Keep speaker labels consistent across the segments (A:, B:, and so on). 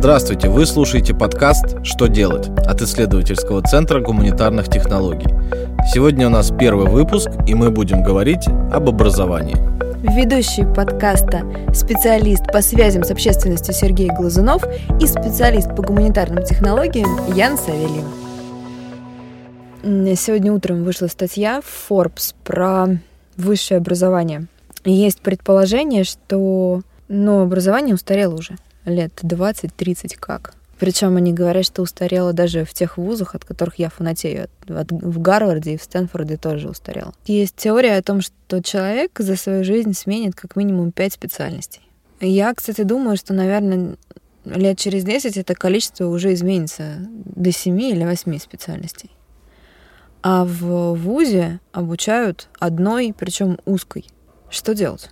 A: Здравствуйте, вы слушаете подкаст «Что делать?» от исследовательского центра гуманитарных технологий. Сегодня у нас первый выпуск, и мы будем говорить об образовании.
B: Ведущий подкаста специалист по связям с общественностью Сергей Глазунов и специалист по гуманитарным технологиям Ян Савельев. Сегодня утром вышла статья в Forbes про высшее образование. Есть предположение, что ну, образование устарело уже лет 20-30 как. Причем они говорят, что устарело даже в тех вузах, от которых я фанатею. От, в Гарварде и в Стэнфорде тоже устарело. Есть теория о том, что человек за свою жизнь сменит как минимум пять специальностей. Я, кстати, думаю, что, наверное, лет через 10 это количество уже изменится до 7 или 8 специальностей. А в ВУЗе обучают одной, причем узкой. Что делать?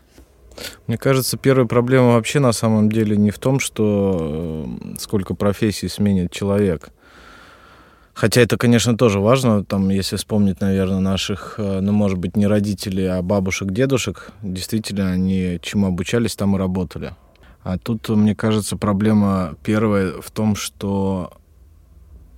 A: Мне кажется, первая проблема вообще на самом деле не в том, что э, сколько профессий сменит человек. Хотя это, конечно, тоже важно, там, если вспомнить, наверное, наших, э, ну, может быть, не родителей, а бабушек, дедушек, действительно, они чему обучались, там и работали. А тут, мне кажется, проблема первая в том, что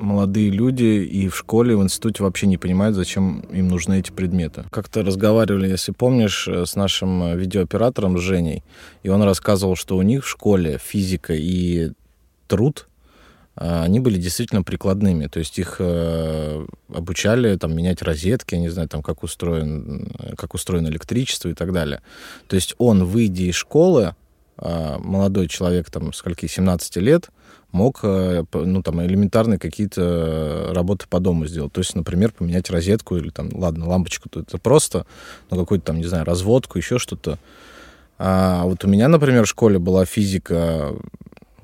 A: молодые люди и в школе, и в институте вообще не понимают, зачем им нужны эти предметы. Как-то разговаривали, если помнишь, э, с нашим э, видеооператором Женей, и он рассказывал, что у них в школе физика и труд э, они были действительно прикладными, то есть их обучали там менять розетки, я не знаю, там как устроен, как устроено электричество и так далее. То есть он, выйдя из школы, молодой человек там скольки 17 лет, мог э, ну, там, элементарные какие-то работы по дому сделать. То есть, например, поменять розетку или там, ладно, лампочку, то это просто, ну, какую-то там, не знаю, разводку, еще что-то. А вот у меня, например, в школе была физика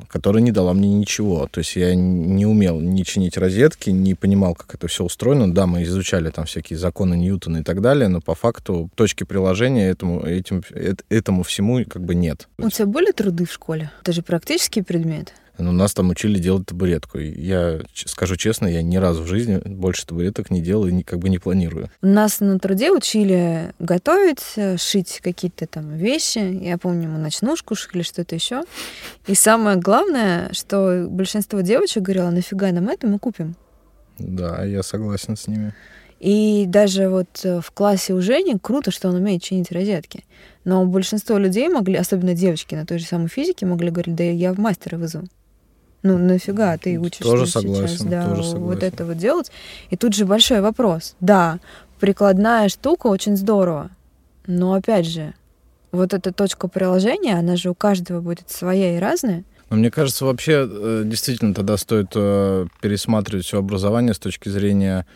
A: которая не дала мне ничего. То есть я не умел ни чинить розетки, не понимал, как это все устроено. Да, мы изучали там всякие законы Ньютона и так далее, но по факту точки приложения этому, этим, этому всему как бы нет.
B: У тебя были труды в школе? Это же практический предмет.
A: Ну, нас там учили делать табуретку. Я скажу честно, я ни разу в жизни больше табуреток не делал и как бы не планирую.
B: Нас на труде учили готовить, шить какие-то там вещи. Я помню, мы ночнушку шили, что-то еще. И самое главное, что большинство девочек говорило, нафига нам это, мы купим.
A: Да, я согласен с ними.
B: И даже вот в классе у Жени круто, что он умеет чинить розетки. Но большинство людей могли, особенно девочки на той же самой физике, могли говорить, да я в мастера вызову. Ну, нафига ты учишься
A: тоже согласен,
B: сейчас, да,
A: тоже согласен.
B: вот это вот делать. И тут же большой вопрос. Да, прикладная штука очень здорово, но опять же, вот эта точка приложения, она же у каждого будет своя и разная.
A: Но мне кажется, вообще э, действительно тогда стоит э, пересматривать все образование с точки зрения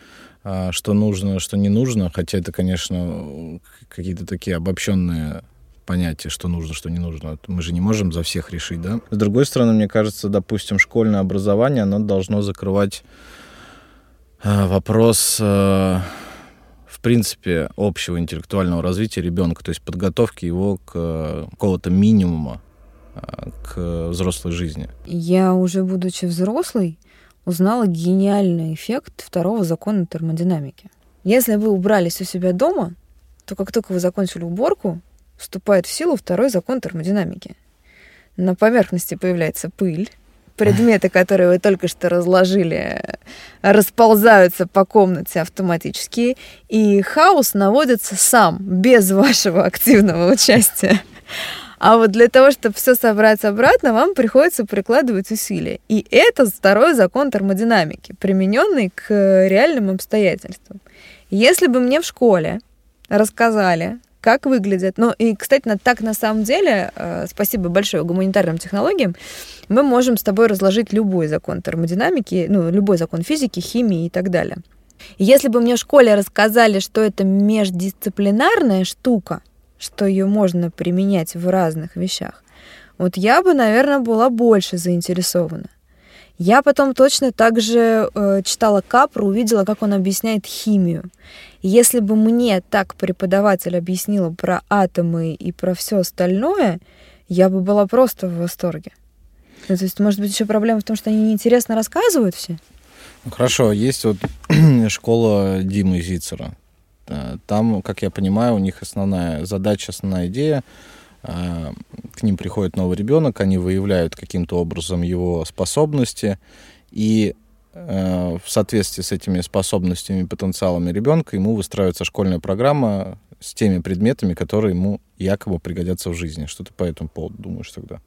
A: э, что нужно, что не нужно, хотя это, конечно, какие-то такие обобщенные понятие, что нужно, что не нужно. Мы же не можем за всех решить, да? С другой стороны, мне кажется, допустим, школьное образование, оно должно закрывать э, вопрос, э, в принципе, общего интеллектуального развития ребенка, то есть подготовки его к э, какого-то минимума к взрослой жизни.
B: Я уже, будучи взрослой, узнала гениальный эффект второго закона термодинамики. Если вы убрались у себя дома, то как только вы закончили уборку, вступает в силу второй закон термодинамики. На поверхности появляется пыль, предметы, которые вы только что разложили, расползаются по комнате автоматически, и хаос наводится сам, без вашего активного участия. А вот для того, чтобы все собрать обратно, вам приходится прикладывать усилия. И это второй закон термодинамики, примененный к реальным обстоятельствам. Если бы мне в школе рассказали как выглядят. Ну и, кстати, на, так на самом деле, э, спасибо большое гуманитарным технологиям, мы можем с тобой разложить любой закон термодинамики, ну, любой закон физики, химии и так далее. если бы мне в школе рассказали, что это междисциплинарная штука, что ее можно применять в разных вещах, вот я бы, наверное, была больше заинтересована. Я потом точно так же э, читала Капру, увидела, как он объясняет химию. Если бы мне так преподаватель объяснила про атомы и про все остальное, я бы была просто в восторге. Ну, то есть, может быть, еще проблема в том, что они неинтересно рассказывают все?
A: Ну, хорошо, есть вот школа Димы Зицера. Там, как я понимаю, у них основная задача, основная идея к ним приходит новый ребенок, они выявляют каким-то образом его способности, и э, в соответствии с этими способностями и потенциалами ребенка ему выстраивается школьная программа с теми предметами, которые ему якобы пригодятся в жизни. Что ты по этому поводу думаешь тогда?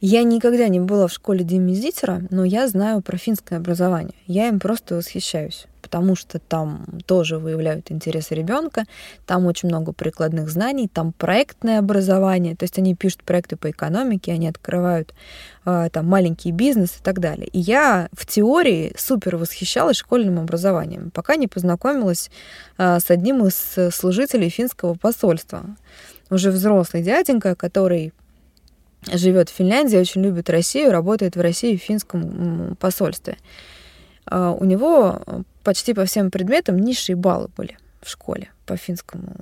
B: Я никогда не была в школе Демизитера, но я знаю про финское образование. Я им просто восхищаюсь, потому что там тоже выявляют интересы ребенка, там очень много прикладных знаний, там проектное образование, то есть они пишут проекты по экономике, они открывают э, там маленький бизнес и так далее. И я в теории супер восхищалась школьным образованием, пока не познакомилась э, с одним из служителей финского посольства. Уже взрослый дяденька, который живет в Финляндии, очень любит Россию, работает в России в финском посольстве. А, у него почти по всем предметам низшие баллы были в школе по финскому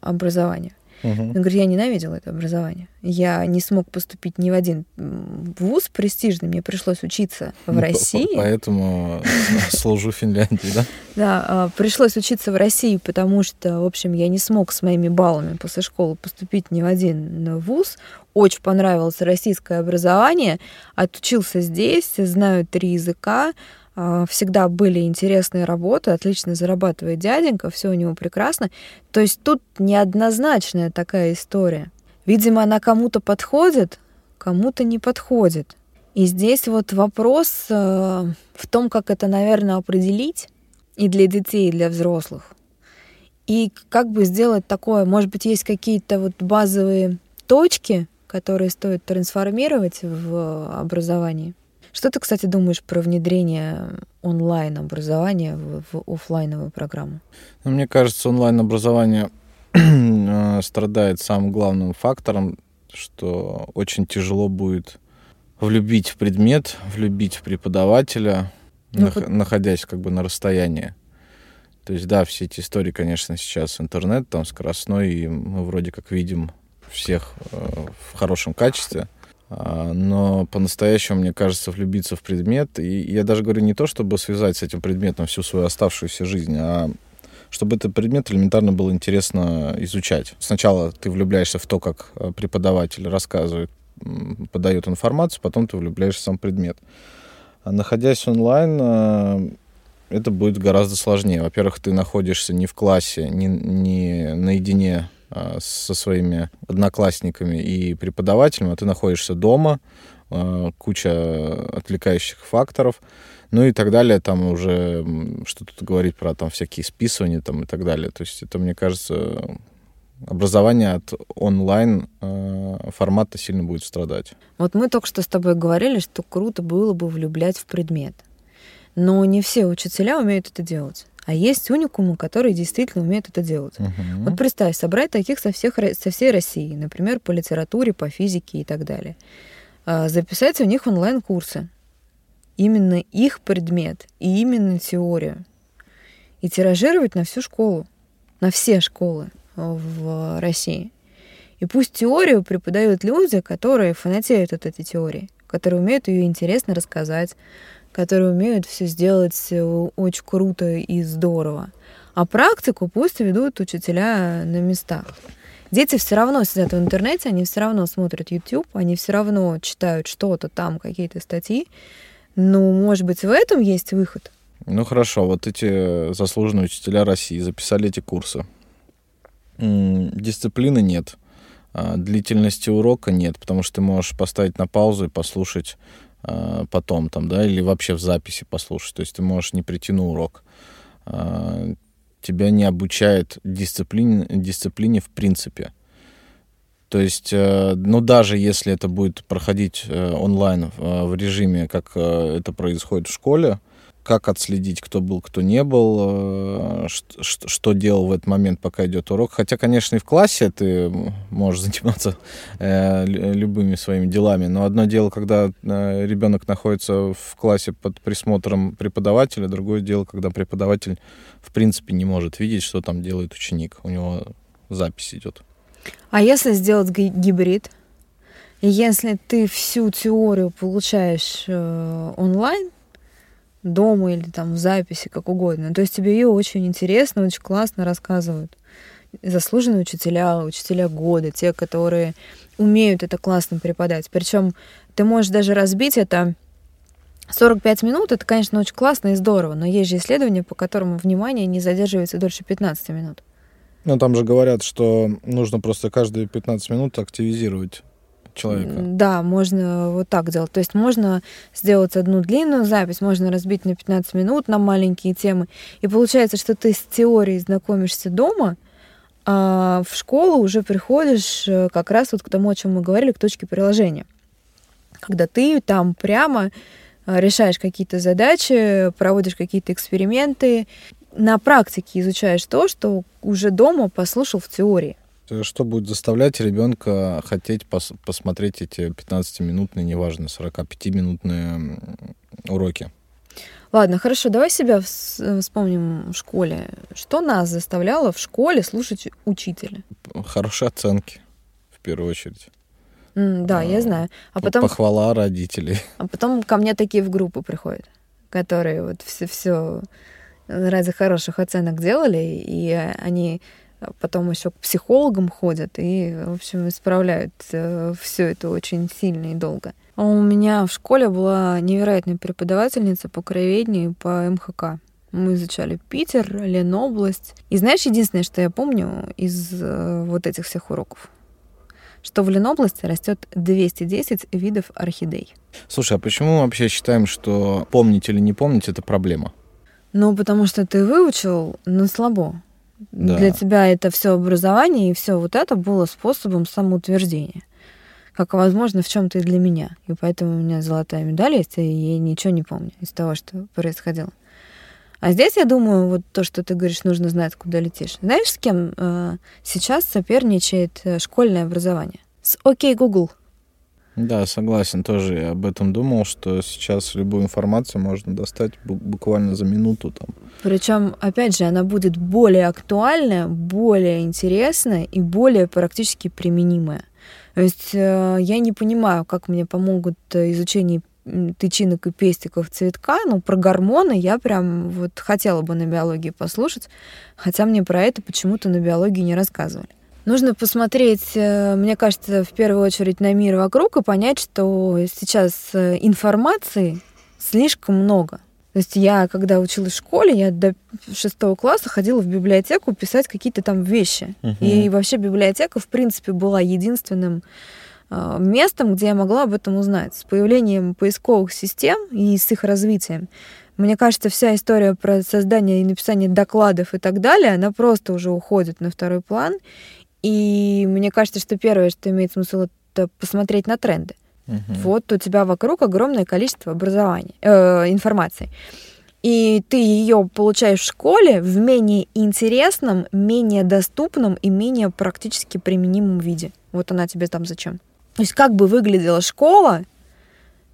B: образованию. Угу. Он говорит, я ненавидел это образование. Я не смог поступить ни в один вуз престижный, мне пришлось учиться в ну, России.
A: Поэтому служу в Финляндии, да?
B: Да, а, пришлось учиться в России, потому что, в общем, я не смог с моими баллами после школы поступить ни в один вуз. Очень понравилось российское образование, отучился здесь, знаю три языка, всегда были интересные работы, отлично зарабатывает дяденька, все у него прекрасно. То есть тут неоднозначная такая история. Видимо, она кому-то подходит, кому-то не подходит. И здесь вот вопрос э, в том, как это, наверное, определить и для детей, и для взрослых. И как бы сделать такое, может быть, есть какие-то вот базовые точки, которые стоит трансформировать в образовании. Что ты, кстати, думаешь про внедрение онлайн-образования в, в офлайновую программу?
A: Ну, мне кажется, онлайн-образование э, страдает самым главным фактором, что очень тяжело будет влюбить в предмет, влюбить в преподавателя, ну, нах- находясь как бы на расстоянии. То есть, да, все эти истории, конечно, сейчас интернет там скоростной, и мы вроде как видим всех э, в хорошем качестве. А, но по-настоящему, мне кажется, влюбиться в предмет, и я даже говорю не то, чтобы связать с этим предметом всю свою оставшуюся жизнь, а чтобы этот предмет элементарно было интересно изучать. Сначала ты влюбляешься в то, как э, преподаватель рассказывает, подает информацию, потом ты влюбляешься в сам предмет. А находясь онлайн, э, это будет гораздо сложнее. Во-первых, ты находишься не в классе, не, не наедине со своими одноклассниками и преподавателем, а ты находишься дома, а, куча отвлекающих факторов, ну и так далее, там уже что тут говорить про там всякие списывания там и так далее. То есть это, мне кажется, образование от онлайн э, формата сильно будет страдать.
B: Вот мы только что с тобой говорили, что круто было бы влюблять в предмет. Но не все учителя умеют это делать. А есть уникумы, которые действительно умеют это делать. Uh-huh. Вот представь, собрать таких со, всех, со всей России, например, по литературе, по физике и так далее. А, записать у них онлайн-курсы. Именно их предмет и именно теорию. И тиражировать на всю школу, на все школы в России. И пусть теорию преподают люди, которые фанатеют от этой теории, которые умеют ее интересно рассказать, которые умеют все сделать э, очень круто и здорово. А практику пусть ведут учителя на местах. Дети все равно сидят в интернете, они все равно смотрят YouTube, они все равно читают что-то там, какие-то статьи. Ну, может быть, в этом есть выход.
A: Ну хорошо, вот эти заслуженные учителя России записали эти курсы. Дисциплины нет, а длительности урока нет, потому что ты можешь поставить на паузу и послушать а, потом там, да, или вообще в записи послушать. То есть ты можешь не прийти на урок. А, тебя не обучает дисциплине, дисциплине в принципе. То есть, э, ну, даже если это будет проходить э, онлайн в режиме, как э, это происходит в школе, как отследить, кто был, кто не был, что, э, что делал в этот момент, пока идет урок. Хотя, конечно, и в классе ты можешь заниматься э, любыми своими делами, но одно дело, когда э, ребенок находится в классе под присмотром преподавателя, другое дело, когда преподаватель в принципе не может видеть, что там делает ученик. У него запись идет.
B: А если сделать гибрид? Если ты всю теорию получаешь э, онлайн, дома или там в записи, как угодно. То есть тебе ее очень интересно, очень классно рассказывают. заслуженные учителя, учителя года, те, которые умеют это классно преподать. Причем ты можешь даже разбить это 45 минут, это, конечно, очень классно и здорово, но есть же исследования, по которым внимание не задерживается дольше 15 минут.
A: Ну, там же говорят, что нужно просто каждые 15 минут активизировать человека.
B: Да, можно вот так делать. То есть можно сделать одну длинную запись, можно разбить на 15 минут на маленькие темы. И получается, что ты с теорией знакомишься дома, а в школу уже приходишь э, как раз вот к тому, о чем мы говорили, к точке приложения. Когда ты там прямо э, решаешь какие-то задачи, проводишь какие-то эксперименты, на практике изучаешь то, что уже дома послушал в теории.
A: Что будет заставлять ребенка хотеть пос посмотреть эти 15-минутные, неважно, 45-минутные уроки?
B: Ладно, хорошо, давай себя вспомним в школе. Что нас заставляло в школе слушать учителя?
A: Хорошие оценки, в первую очередь.
B: Mm, да, а, я знаю. А потом...
A: Похвала родителей.
B: А потом ко мне такие в группы приходят, которые вот все, все ради хороших оценок делали, и они потом еще к психологам ходят и, в общем, исправляют э, все это очень сильно и долго. А у меня в школе была невероятная преподавательница по краеведению и по МХК. Мы изучали Питер, Ленобласть. И знаешь, единственное, что я помню из э, вот этих всех уроков, что в Ленобласти растет 210 видов орхидей.
A: Слушай, а почему мы вообще считаем, что помнить или не помнить это проблема?
B: Ну, потому что ты выучил, но слабо. Да. Для тебя это все образование и все вот это было способом самоутверждения. Как, возможно, в чем-то и для меня. И поэтому у меня золотая медаль есть, и я ничего не помню из того, что происходило. А здесь, я думаю, вот то, что ты говоришь, нужно знать, куда летишь. Знаешь, с кем э, сейчас соперничает э, школьное образование? С ОК Google.
A: Да, согласен, тоже я об этом думал, что сейчас любую информацию можно достать буквально за минуту там.
B: Причем, опять же, она будет более актуальная, более интересная и более практически применимая. То есть э, я не понимаю, как мне помогут э, изучение тычинок и пестиков цветка, но про гормоны я прям вот хотела бы на биологии послушать, хотя мне про это почему-то на биологии не рассказывали. Нужно посмотреть, э, мне кажется, в первую очередь на мир вокруг и понять, что сейчас э, информации слишком много. То есть я, когда училась в школе, я до шестого класса ходила в библиотеку писать какие-то там вещи. Uh-huh. И вообще библиотека, в принципе, была единственным э, местом, где я могла об этом узнать. С появлением поисковых систем и с их развитием, мне кажется, вся история про создание и написание докладов и так далее, она просто уже уходит на второй план. И мне кажется, что первое, что имеет смысл, это посмотреть на тренды. Угу. Вот у тебя вокруг огромное количество образования, э, информации. И ты ее получаешь в школе в менее интересном, менее доступном и менее практически применимом виде. Вот она тебе там зачем. То есть как бы выглядела школа,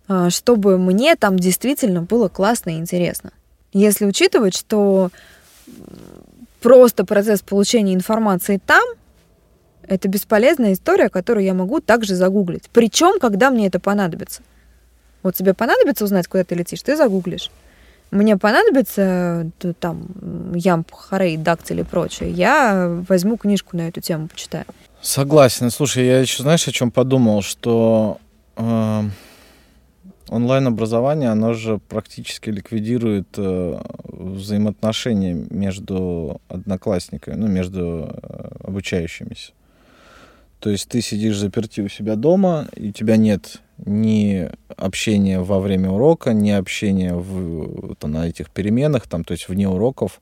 B: э, чтобы мне там действительно было классно и интересно. Если учитывать, что просто процесс получения информации там это бесполезная история, которую я могу также загуглить. Причем, когда мне это понадобится. Вот тебе понадобится узнать, куда ты летишь, ты загуглишь. Мне понадобится там ямп, харей, дактиль и прочее. Я возьму книжку на эту тему, почитаю.
A: Согласен. Слушай, я еще, знаешь, о чем подумал, что э, онлайн-образование, оно же практически ликвидирует э, взаимоотношения между одноклассниками, ну, между э, обучающимися. То есть ты сидишь заперти у себя дома, и у тебя нет ни общения во время урока, ни общения в, то, на этих переменах, там, то есть вне уроков,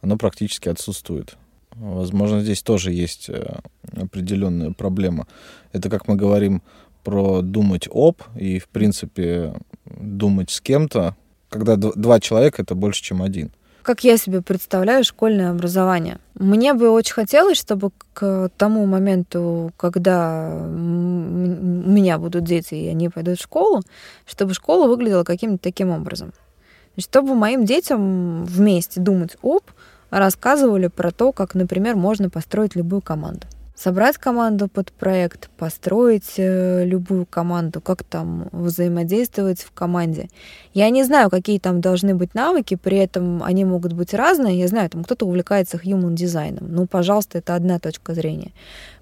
A: оно практически отсутствует. Возможно, здесь тоже есть э, определенная проблема. Это, как мы говорим, про думать об и, в принципе, думать с кем-то, когда два человека это больше, чем один
B: как я себе представляю школьное образование. Мне бы очень хотелось, чтобы к тому моменту, когда у меня будут дети, и они пойдут в школу, чтобы школа выглядела каким-то таким образом. Чтобы моим детям вместе думать об, рассказывали про то, как, например, можно построить любую команду. Собрать команду под проект, построить э, любую команду, как там взаимодействовать в команде. Я не знаю, какие там должны быть навыки, при этом они могут быть разные. Я знаю, там кто-то увлекается human дизайном. Ну, пожалуйста, это одна точка зрения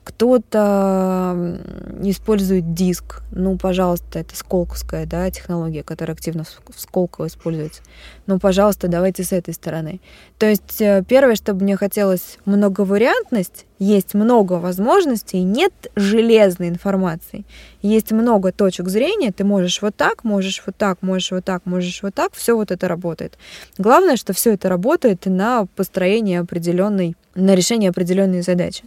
B: кто-то использует диск. Ну, пожалуйста, это сколковская да, технология, которая активно в Сколково используется. Ну, пожалуйста, давайте с этой стороны. То есть э, первое, что мне хотелось, многовариантность, есть много возможностей, нет железной информации. Есть много точек зрения, ты можешь вот так, можешь вот так, можешь вот так, можешь вот так, все вот это работает. Главное, что все это работает на построение определенной, на решение определенной задачи.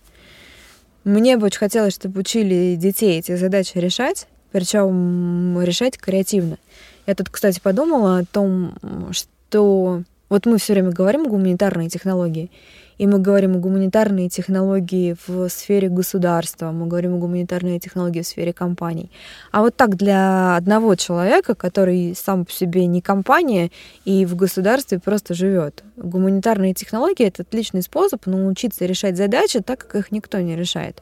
B: Мне бы очень хотелось, чтобы учили детей эти задачи решать, причем решать креативно. Я тут, кстати, подумала о том, что вот мы все время говорим гуманитарные технологии, и мы говорим о гуманитарные технологии в сфере государства, мы говорим о гуманитарные технологии в сфере компаний. А вот так для одного человека, который сам по себе не компания и в государстве просто живет. Гуманитарные технологии — это отличный способ научиться решать задачи так, как их никто не решает.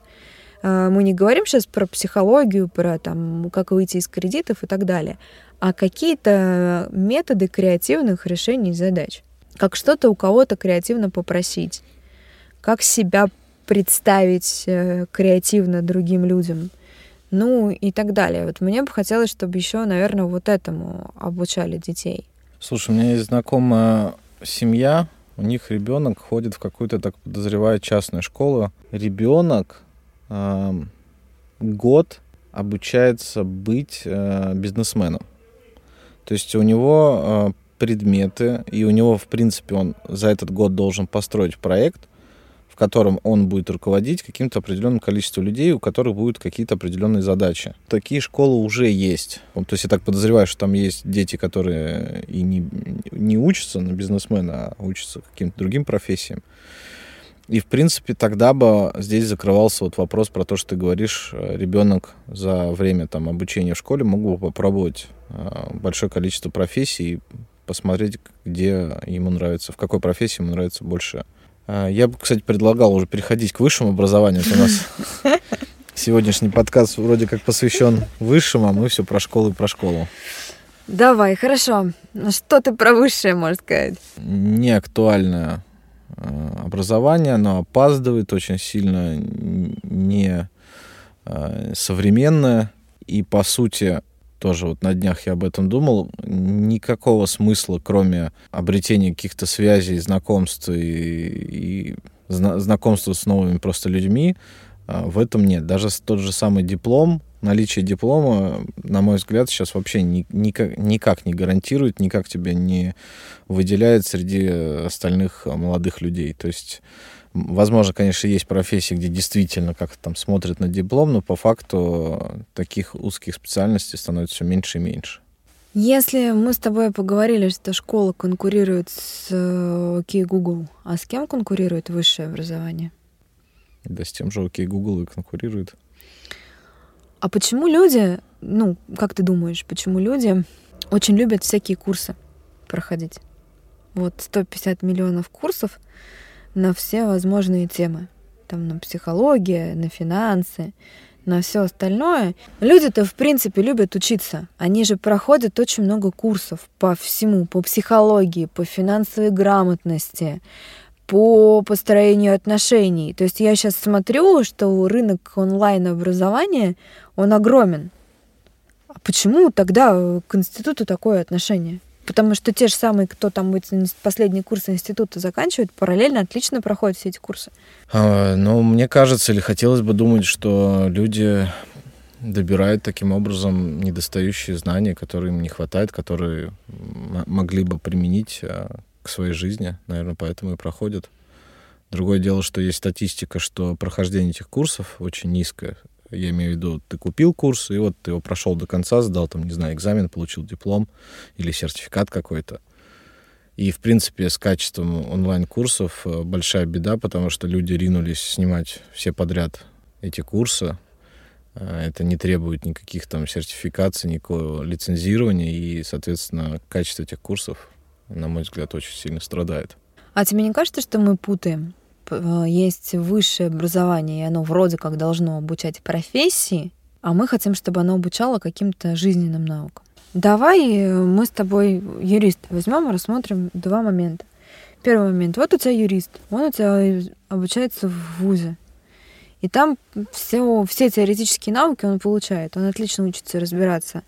B: А, мы не говорим сейчас про психологию, про там, как выйти из кредитов и так далее, а какие-то методы креативных решений задач как что-то у кого-то креативно попросить, как себя представить э, креативно другим людям, ну и так далее. Вот мне бы хотелось, чтобы еще, наверное, вот этому обучали детей.
A: Слушай, у меня есть знакомая семья, у них ребенок ходит в какую-то, так подозреваю, частную школу. Ребенок э, год обучается быть э, бизнесменом. То есть у него э, предметы, и у него, в принципе, он за этот год должен построить проект, в котором он будет руководить каким-то определенным количеством людей, у которых будут какие-то определенные задачи. Такие школы уже есть. То есть я так подозреваю, что там есть дети, которые и не, не учатся на бизнесмена, а учатся каким-то другим профессиям. И, в принципе, тогда бы здесь закрывался вот вопрос про то, что ты говоришь, э, ребенок за время там, обучения в школе мог бы попробовать э, большое количество профессий, посмотреть, где ему нравится, в какой профессии ему нравится больше. А, я бы, кстати, предлагал уже переходить к высшему образованию. У нас сегодняшний подкаст вроде как посвящен высшему, а мы все про школу и про школу.
B: Давай, хорошо. Ну что ты про высшее, можешь сказать?
A: Не актуальное а, образование, оно опаздывает очень сильно, не а, современное. И, по сути, тоже вот на днях я об этом думал, никакого смысла, кроме обретения каких-то связей, знакомств и, и зна знакомства с новыми просто людьми, а, в этом нет. Даже тот же самый диплом, наличие диплома, на мой взгляд, сейчас вообще ни, никак, никак не гарантирует, никак тебя не выделяет среди остальных молодых людей. То есть Возможно, конечно, есть профессии, где действительно как-то там смотрят на диплом, но по факту таких узких специальностей становится все меньше и меньше.
B: Если мы с тобой поговорили, что школа конкурирует с э, Окей Google, а с кем конкурирует высшее образование?
A: Да с тем же Окей Google и конкурирует.
B: А почему люди, ну, как ты думаешь, почему люди очень любят всякие курсы проходить? Вот 150 миллионов курсов — на все возможные темы. Там на психология, на финансы, на все остальное. Люди-то, в принципе, любят учиться. Они же проходят очень много курсов по всему, по психологии, по финансовой грамотности, по построению отношений. То есть я сейчас смотрю, что рынок онлайн-образования, он огромен. А почему тогда к институту такое отношение? Потому что те же самые, кто там будет последний курс института заканчивает, параллельно отлично проходят все эти курсы.
A: А, ну, мне кажется, или хотелось бы думать, что люди добирают таким образом недостающие знания, которые им не хватает, которые могли бы применить а, к своей жизни. Наверное, поэтому и проходят. Другое дело, что есть статистика, что прохождение этих курсов очень низкое. Я имею в виду, ты купил курс, и вот ты его прошел до конца, сдал там, не знаю, экзамен, получил диплом или сертификат какой-то. И, в принципе, с качеством онлайн-курсов э, большая беда, потому что люди ринулись снимать все подряд эти курсы. Э, это не требует никаких там сертификаций, никакого лицензирования, и, соответственно, качество этих курсов, на мой взгляд, очень сильно страдает.
B: А тебе не кажется, что мы путаем? Э, есть высшее образование, и оно вроде как должно обучать профессии, а мы хотим, чтобы оно обучало каким-то жизненным наукам. Давай э, мы с тобой юрист возьмем и рассмотрим два момента. Первый момент. Вот у тебя юрист, он у тебя обучается в ВУЗе. И там все, все теоретические науки он получает. Он отлично учится разбираться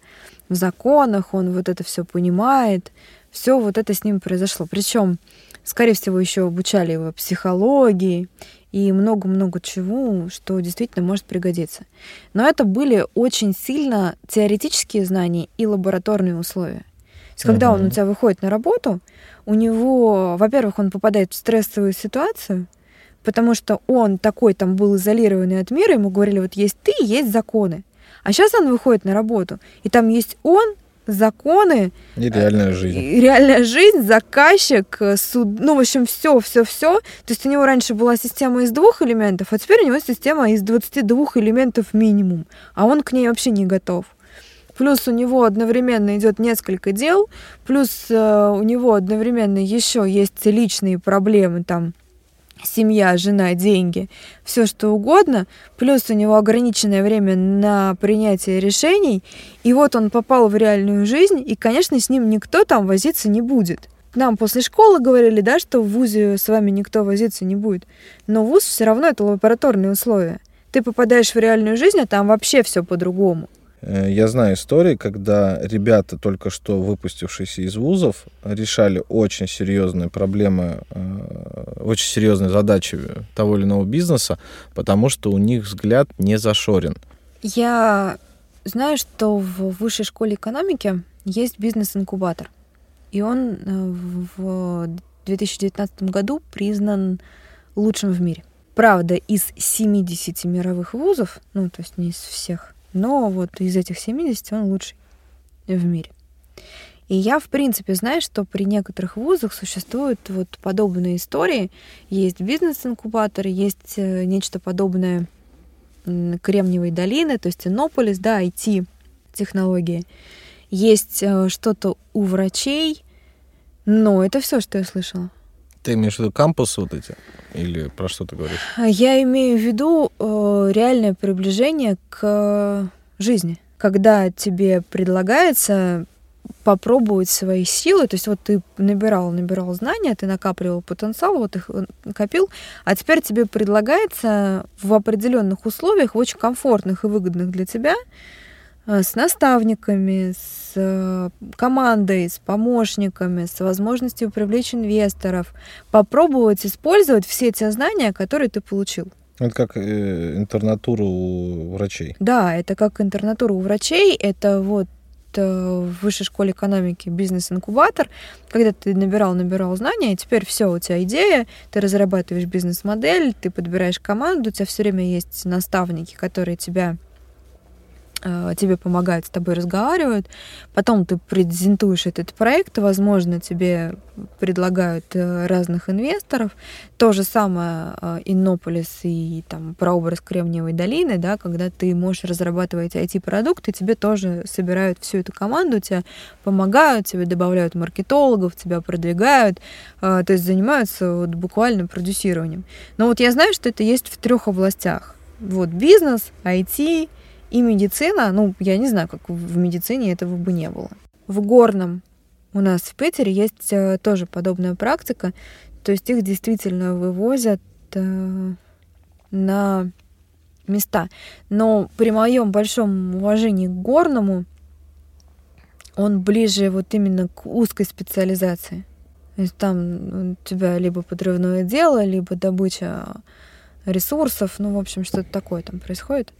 B: в законах, он вот это все понимает. Все вот это с ним произошло. Причем, скорее всего, еще обучали его психологии и много-много чего, что действительно может пригодиться. Но это были очень сильно теоретические знания и лабораторные условия. То есть, когда uh-huh. он у тебя выходит на работу, у него, во-первых, он попадает в стрессовую ситуацию, потому что он такой там был изолированный от мира, ему говорили, вот есть ты, есть законы. А сейчас он выходит на работу, и там есть он, законы.
A: И реальная жизнь.
B: И реальная жизнь, заказчик, э, суд, ну, в общем, все, все, все. То есть у него раньше была система из двух элементов, а теперь у него система из 22 элементов минимум, а он к ней вообще не готов. Плюс у него одновременно идет несколько дел, плюс э, у него одновременно еще есть личные проблемы там семья, жена, деньги, все что угодно, плюс у него ограниченное время на принятие решений, и вот он попал в реальную жизнь, и, конечно, с ним никто там возиться не будет. Нам после школы говорили, да, что в ВУЗе с вами никто возиться не будет. Но ВУЗ все равно это лабораторные условия. Ты попадаешь в реальную жизнь, а там вообще все по-другому.
A: Э, я знаю истории, когда ребята, только что выпустившиеся из вузов, решали очень серьезные проблемы, э, очень серьезные задачи того или иного бизнеса, потому что у них взгляд не зашорен.
B: Я знаю, что в высшей школе экономики есть бизнес-инкубатор. И он э, в 2019 году признан лучшим в мире. Правда, из 70 мировых вузов, ну, то есть не из всех, но вот из этих 70 он лучший в мире. И я, в принципе, знаю, что при некоторых вузах существуют вот подобные истории. Есть бизнес-инкубатор, есть э, нечто подобное Кремниевой долины, то есть Иннополис, да, IT-технологии. Есть э, что-то у врачей, но это все, что я слышала.
A: Ты имеешь в виду кампусы вот эти? Или про что ты говоришь?
B: Я имею в виду э, реальное приближение к жизни. Когда тебе предлагается попробовать свои силы, то есть вот ты набирал, набирал знания, ты накапливал потенциал, вот их э, накопил, а теперь тебе предлагается в определенных условиях, в очень комфортных и выгодных для тебя, с наставниками, с э, командой, с помощниками, с возможностью привлечь инвесторов, попробовать использовать все те знания, которые ты получил.
A: Это как э, интернатура у врачей.
B: Да, это как интернатура у врачей. Это вот в высшей школе экономики бизнес-инкубатор, когда ты набирал, набирал знания, и теперь все, у тебя идея, ты разрабатываешь бизнес-модель, ты подбираешь команду, у тебя все время есть наставники, которые тебя Э, тебе помогают, с тобой разговаривают, потом ты презентуешь этот проект, возможно, тебе предлагают э, разных инвесторов. То же самое э, Иннополис и там прообраз Кремниевой долины, да, когда ты можешь разрабатывать IT-продукты, тебе тоже собирают всю эту команду, тебе помогают, тебе добавляют маркетологов, тебя продвигают, то есть занимаются вот буквально продюсированием. Но вот я знаю, что это есть в трех областях. Вот бизнес, IT и медицина, ну, я не знаю, как в медицине этого бы не было. В горном у нас в Питере есть э, тоже подобная практика, то есть их действительно вывозят э, на места. Но при моем большом уважении к горному он ближе вот именно к узкой специализации. То есть там у тебя либо подрывное дело, либо добыча ресурсов, ну, в общем, что-то такое там происходит.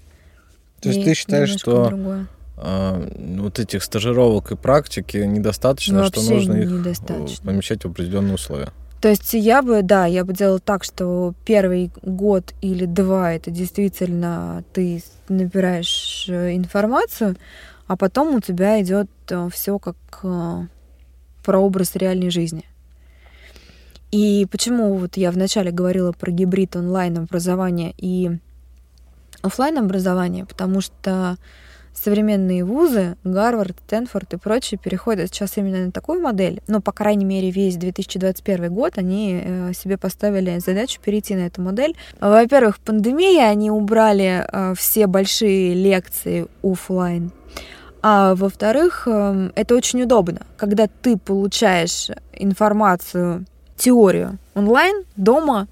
A: То есть ты считаешь, что а, вот этих стажировок и практики недостаточно,
B: ну,
A: что нужно их помещать в определенные условия?
B: То есть я бы, да, я бы делала так, что первый год или два это действительно ты набираешь э, информацию, а потом у тебя идет э, все как э, прообраз реальной жизни. И почему вот я вначале говорила про гибрид онлайн образования и офлайн образование, потому что современные вузы, Гарвард, Стэнфорд и прочие, переходят сейчас именно на такую модель. Ну, по крайней мере, весь 2021 год они э, себе поставили задачу перейти на эту модель. Во-первых, пандемия, они убрали э, все большие лекции офлайн. А во-вторых, э, это очень удобно, когда ты получаешь информацию, теорию онлайн, дома,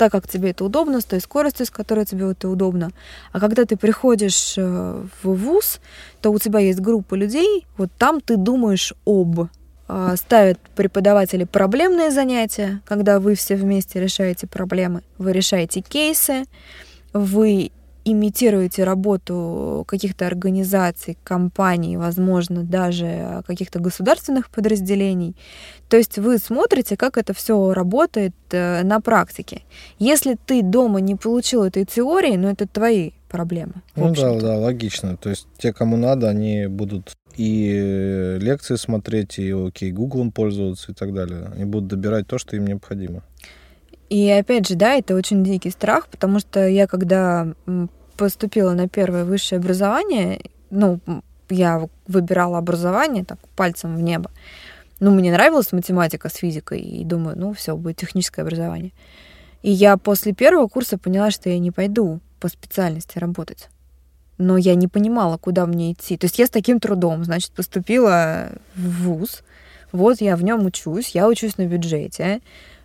B: так, как тебе это удобно, с той скоростью, с которой тебе это удобно. А когда ты приходишь э, в ВУЗ, то у тебя есть группа людей, вот там ты думаешь об э, ставят преподаватели проблемные занятия, когда вы все вместе решаете проблемы, вы решаете кейсы, вы имитируете работу каких-то организаций, компаний, возможно, даже каких-то государственных подразделений. То есть вы смотрите, как это все работает э, на практике. Если ты дома не получил этой теории, ну это твои проблемы.
A: Ну да, да, логично. То есть те, кому надо, они будут и лекции смотреть, и окей, Гуглом пользоваться и так далее. Они будут добирать то, что им необходимо.
B: И опять же, да, это очень дикий страх, потому что я когда поступила на первое высшее образование, ну, я выбирала образование так пальцем в небо. Ну, мне нравилась математика с физикой, и думаю, ну, все, будет техническое образование. И я после первого курса поняла, что я не пойду по специальности работать. Но я не понимала, куда мне идти. То есть я с таким трудом, значит, поступила в ВУЗ. Вот я в нем учусь, я учусь на бюджете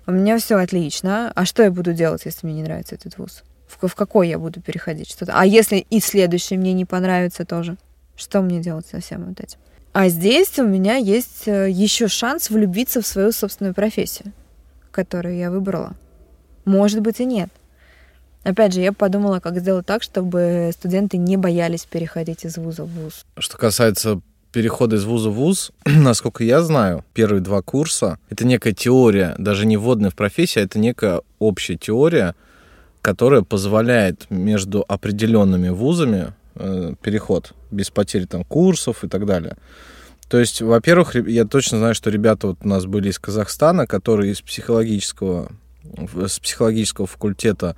B: у меня все отлично, а что я буду делать, если мне не нравится этот вуз? В, в какой я буду переходить что-то? А если и следующий мне не понравится тоже? Что мне делать со всем вот этим? А здесь у меня есть э, еще шанс влюбиться в свою собственную профессию, которую я выбрала. Может быть и нет. Опять же, я подумала, как сделать так, чтобы студенты не боялись переходить из вуза в вуз.
A: Что касается перехода из вуза в вуз, насколько я знаю, первые два курса — это некая теория, даже не вводная в профессию, а это некая общая теория, которая позволяет между определенными вузами э, переход без потери там курсов и так далее. То есть, во-первых, я точно знаю, что ребята вот у нас были из Казахстана, которые из психологического, с психологического факультета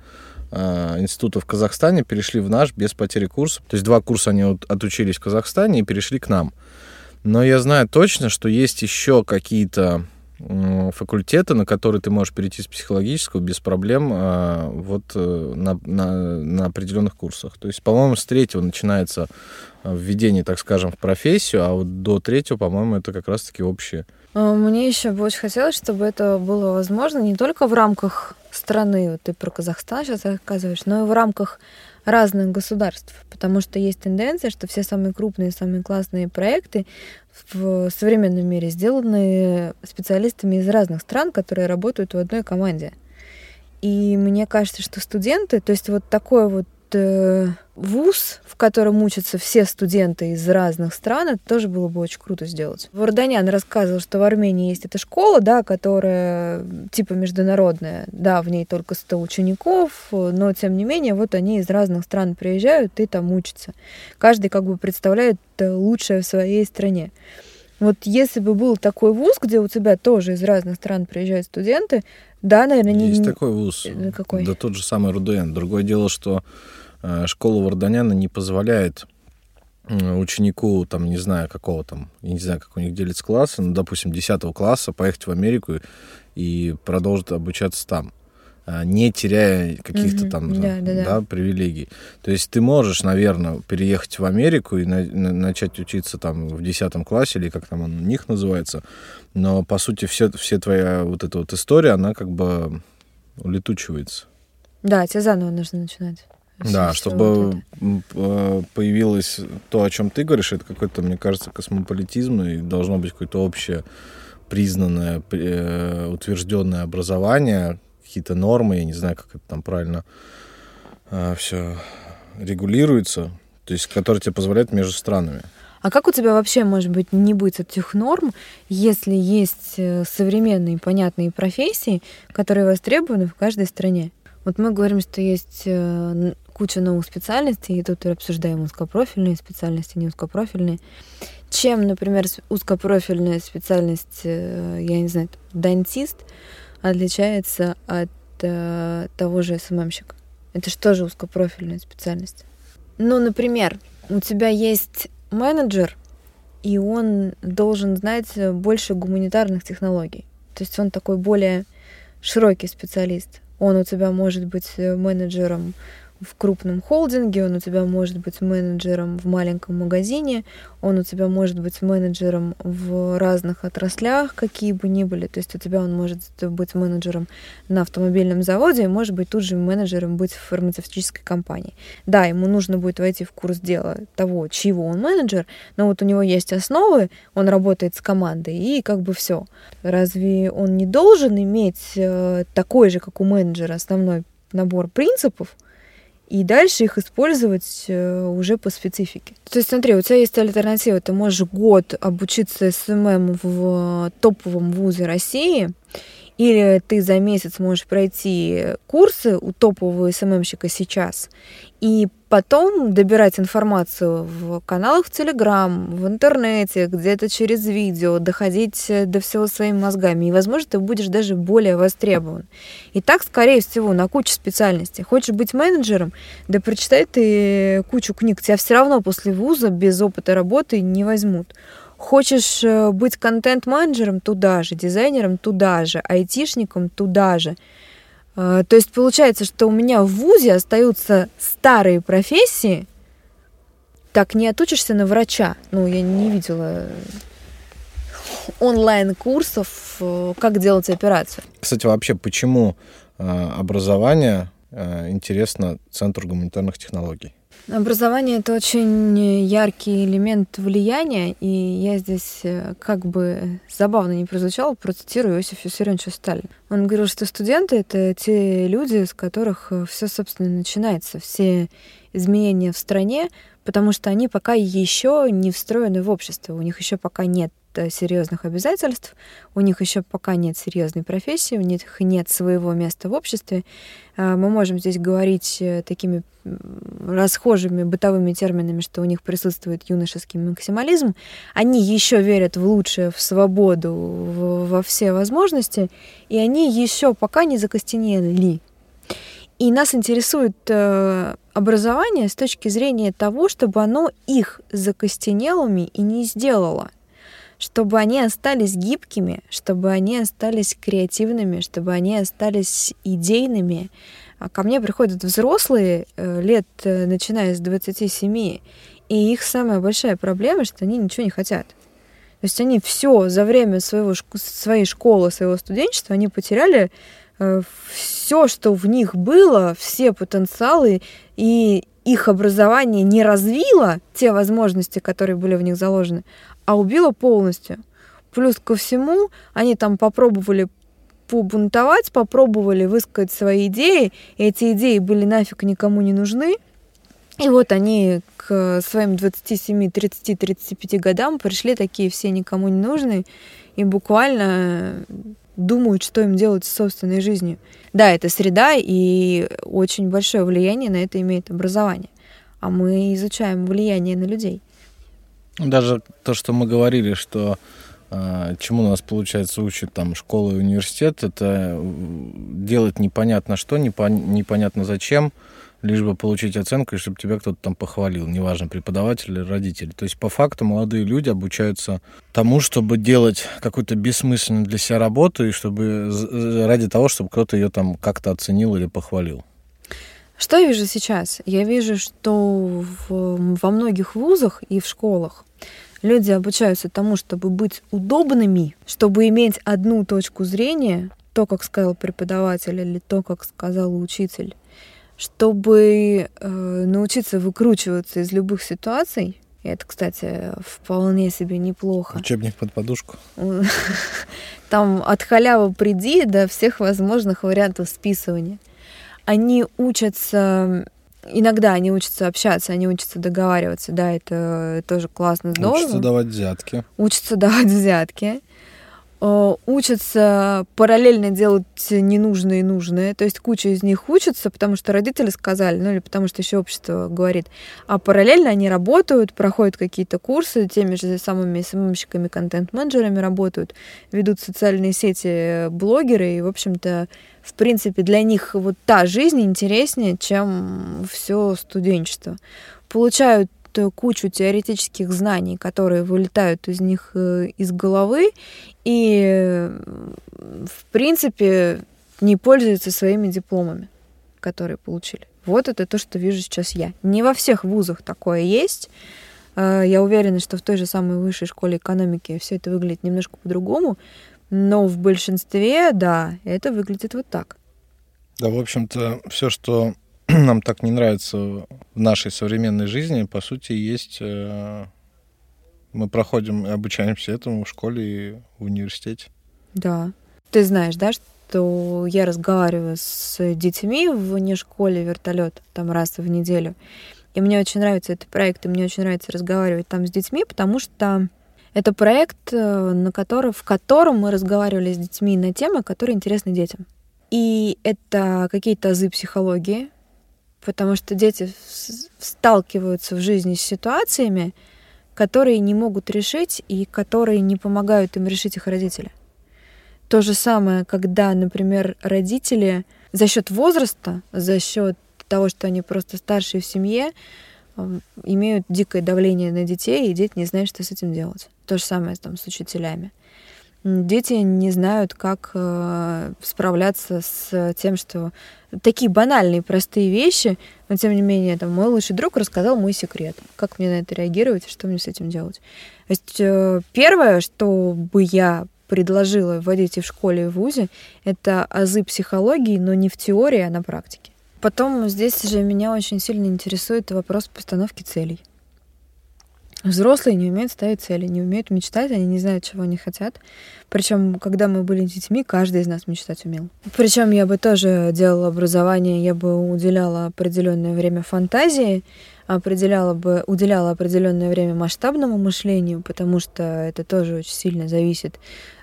A: института в Казахстане перешли в наш без потери курса. То есть два курса они отучились в Казахстане и перешли к нам. Но я знаю точно, что есть еще какие-то факультеты, на которые ты можешь перейти с психологического без проблем а, вот э, на, на, на определенных курсах. То есть, по-моему, с третьего начинается э, введение, так скажем, в профессию, а вот до третьего, по-моему, это как раз-таки общее.
B: А, мне еще бы очень хотелось, чтобы это было возможно не только в рамках страны, вот ты про Казахстан сейчас рассказываешь, но и в рамках разных государств, потому что есть тенденция, что все самые крупные, самые классные проекты в современном мире сделаны специалистами из разных стран, которые работают в одной команде. И мне кажется, что студенты, то есть вот такое вот э, вуз, в котором учатся все студенты из разных стран, это тоже было бы очень круто сделать. Варданян рассказывал, что в Армении есть эта школа, да, которая типа международная, да, в ней только 100 учеников, но тем не менее вот они из разных стран приезжают и там учатся. Каждый как бы представляет лучшее в своей стране. Вот если бы был такой вуз, где у тебя тоже из разных стран приезжают студенты, да, наверное,
A: не... Есть такой вуз.
B: Какой?
A: Да тот же самый РУДН. Другое дело, что Э, школа Варданяна не позволяет ученику, там, не знаю, какого там, я не знаю, как у них делится классы, ну, допустим, 10 класса поехать в Америку и продолжить обучаться там э, не теряя каких-то угу, там да, да, да. привилегий. То есть ты можешь, наверное, переехать в Америку и на, на, начать учиться там в 10 классе, или как там он у них называется, но, по сути, все, все твоя вот эта вот история, она как бы улетучивается.
B: Да, тебе заново нужно начинать.
A: Да, чтобы вот появилось то, о чем ты говоришь, это какой-то, мне кажется, космополитизм, и должно быть какое-то общее признанное, э, утвержденное образование, какие-то нормы, я не знаю, как это там правильно э, все регулируется, то есть, которые тебе позволяют между странами.
B: А как у тебя вообще, может быть, не быть этих норм, если есть э, современные понятные профессии, которые востребованы в каждой стране? Вот мы говорим, что есть куча новых специальностей, и тут обсуждаем узкопрофильные специальности, не узкопрофильные. Чем, например, узкопрофильная специальность, э, я не знаю, дантист, отличается от э, того же СММщика? Это же тоже узкопрофильная специальность. Ну, например, у тебя есть менеджер, и он должен знать больше гуманитарных технологий. То есть он такой более широкий специалист. Он у тебя может быть менеджером в крупном холдинге, он у тебя может быть менеджером в маленьком магазине, он у тебя может быть менеджером в разных отраслях, какие бы ни были. То есть у тебя он может быть менеджером на автомобильном заводе, может быть тут же менеджером быть в фармацевтической компании. Да, ему нужно будет войти в курс дела того, чего он менеджер, но вот у него есть основы, он работает с командой, и как бы все. Разве он не должен иметь э, такой же, как у менеджера, основной набор принципов, и дальше их использовать э, уже по специфике. То есть смотри, у тебя есть альтернатива. Ты можешь год обучиться SMM в топовом вузе России, или ты за месяц можешь пройти курсы у топового СММщика сейчас, и потом добирать информацию в каналах в Телеграм, в интернете, где-то через видео, доходить до всего своими мозгами. И, возможно, ты будешь даже более востребован. И так, скорее всего, на кучу специальностей. Хочешь быть менеджером? Да прочитай ты кучу книг. Тебя все равно после вуза без опыта работы не возьмут. Хочешь э, быть контент-менеджером? Туда же. Дизайнером? Туда же. Айтишником? Туда же. А, то есть получается, что у меня в ВУЗе остаются старые профессии, так не отучишься на врача. Ну, я не видела онлайн-курсов, э, как делать операцию.
A: Кстати, вообще, почему э, образование э, интересно Центру гуманитарных технологий?
B: Образование — это очень яркий элемент влияния, и я здесь, э, как бы забавно не прозвучало, процитирую Иосифа Виссарионовича Сталина. Он говорил, что студенты — это те люди, с которых э, все, собственно, начинается, все изменения в стране, потому что они пока еще не встроены в общество, у них еще пока нет Э, серьезных обязательств, у них еще пока нет серьезной профессии, у них нет своего места в обществе. Э, мы можем здесь говорить э, такими расхожими бытовыми терминами, что у них присутствует юношеский максимализм. Они еще верят в лучшее, в свободу, во все возможности, и они еще пока не закостенели. И нас интересует э, образование с точки зрения того, чтобы оно их закостенелыми и не сделало чтобы они остались гибкими, чтобы они остались креативными, чтобы они остались идейными. А ко мне приходят взрослые э, лет, э, начиная с 27, и их самая большая проблема, что они ничего не хотят. То есть они все за время своего, своей школы, своего студенчества, они потеряли э, все, что в них было, все потенциалы, и их образование не развило те возможности, которые были в них заложены, а убила полностью. Плюс ко всему, они там попробовали побунтовать, попробовали высказать свои идеи, и эти идеи были нафиг никому не нужны. И вот они к своим 27, 30, 35 годам пришли такие все никому не нужные и буквально думают, что им делать с собственной жизнью. Да, это среда, и очень большое влияние на это имеет образование. А мы изучаем влияние на людей.
A: Даже то, что мы говорили, что э, чему нас, получается, учат там школа и университет, это делать непонятно что, непонятно зачем, лишь бы получить оценку, и чтобы тебя кто-то там похвалил, неважно, преподаватель или родитель. То есть, по факту, молодые люди обучаются тому, чтобы делать какую-то бессмысленную для себя работу, и чтобы ради того, чтобы кто-то ее там как-то оценил или похвалил.
B: Что я вижу сейчас? Я вижу, что в, во многих вузах и в школах люди обучаются тому, чтобы быть удобными, чтобы иметь одну точку зрения, то, как сказал преподаватель, или то, как сказал учитель, чтобы э, научиться выкручиваться из любых ситуаций. И это, кстати, вполне себе неплохо.
A: Учебник под подушку.
B: Там от халявы приди до всех возможных вариантов списывания они учатся иногда они учатся общаться, они учатся договариваться, да, это тоже классно, здорово.
A: Учатся давать взятки.
B: Учатся давать взятки. Э, учатся параллельно делать ненужное и нужное. То есть куча из них учатся, потому что родители сказали, ну или потому что еще общество говорит. А параллельно они работают, проходят какие-то курсы, теми же самыми СММщиками, контент-менеджерами работают, ведут социальные сети блогеры, и, в общем-то, в принципе, для них вот та жизнь интереснее, чем все студенчество. Получают кучу теоретических знаний, которые вылетают из них э, из головы, и, в принципе, не пользуются своими дипломами, которые получили. Вот это то, что вижу сейчас я. Не во всех вузах такое есть. Э, я уверена, что в той же самой высшей школе экономики все это выглядит немножко по-другому, но в большинстве, да, это выглядит вот так.
A: Да, в общем-то, все, что нам так не нравится в нашей современной жизни, по сути, есть... Э, мы проходим и обучаемся этому в школе и в университете.
B: Да. Ты знаешь, да, что я разговариваю с детьми вне школе вертолет там раз в неделю. И мне очень нравится этот проект, и мне очень нравится разговаривать там с детьми, потому что это проект, э, на который, в котором мы разговаривали с детьми на темы, которые интересны детям. И это какие-то азы психологии, потому что дети сталкиваются в жизни с ситуациями, которые не могут решить и которые не помогают им решить их родители. То же самое, когда, например, родители за счет возраста, за счет того, что они просто старшие в семье, имеют дикое давление на детей, и дети не знают, что с этим делать. То же самое там, с учителями. Дети не знают, как э, справляться с тем, что такие банальные, простые вещи, но тем не менее, там, мой лучший друг рассказал мой секрет. Как мне на это реагировать что мне с этим делать? То есть э, первое, что бы я предложила вводить и в школе, и в ВУЗе, это азы психологии, но не в теории, а на практике. Потом здесь же меня очень сильно интересует вопрос постановки целей. Взрослые не умеют ставить цели, не умеют мечтать, они не знают, чего они хотят. Причем, когда мы были детьми, каждый из нас мечтать умел. Причем я бы тоже делала образование, я бы уделяла определенное время фантазии, определяла бы, уделяла определенное время масштабному мышлению, потому что это тоже очень сильно зависит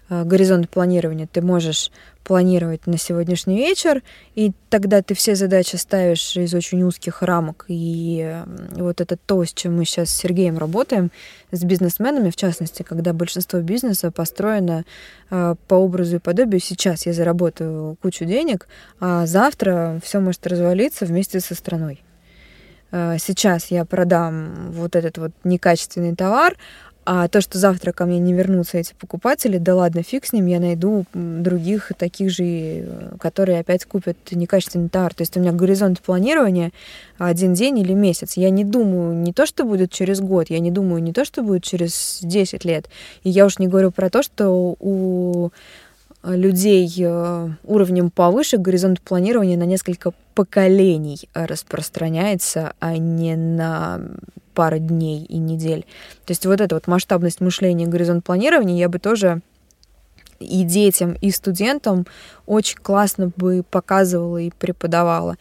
B: горизонт планирования. Ты можешь планировать на сегодняшний вечер, и тогда ты все задачи ставишь из очень узких рамок. И вот это то, с чем мы сейчас с Сергеем работаем, с бизнесменами, в частности, когда большинство бизнеса построено э, по образу и подобию. Сейчас я заработаю кучу денег, а завтра все может развалиться вместе со страной э, сейчас я продам вот этот вот некачественный товар, а то, что завтра ко мне не вернутся эти покупатели, да ладно, фиг с ним, я найду других таких же, э, которые опять купят некачественный товар. То есть у меня горизонт планирования один день или месяц. Я не думаю не то, что будет через год, я не думаю не то, что будет через 10 лет. И я уж не говорю про то, что у людей э, уровнем повыше горизонт планирования на несколько поколений распространяется, а не на пара дней и недель. То есть вот эта вот масштабность мышления, горизонт планирования я бы тоже и детям, и студентам очень классно бы показывала и преподавала.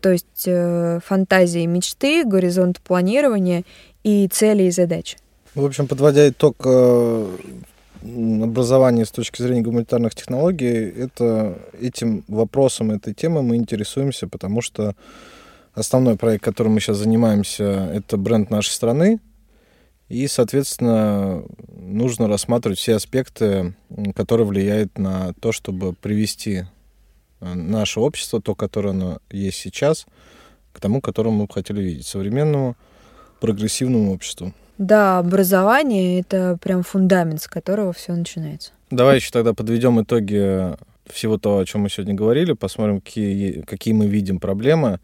B: То есть э, фантазии, мечты, горизонт планирования и цели и задачи.
A: В общем, подводя итог э, образования с точки зрения гуманитарных технологий, это этим вопросом, этой темой мы интересуемся, потому что Основной проект, которым мы сейчас занимаемся, это бренд нашей страны. И, соответственно, нужно рассматривать все аспекты, которые влияют на то, чтобы привести э, наше общество, то, которое оно есть сейчас, к тому, которому мы бы хотели видеть, современному прогрессивному обществу.
B: Да, образование — это прям фундамент, с которого все начинается.
A: Давай еще тогда подведем итоги всего того, о чем мы сегодня говорили, посмотрим, какие, какие мы видим проблемы,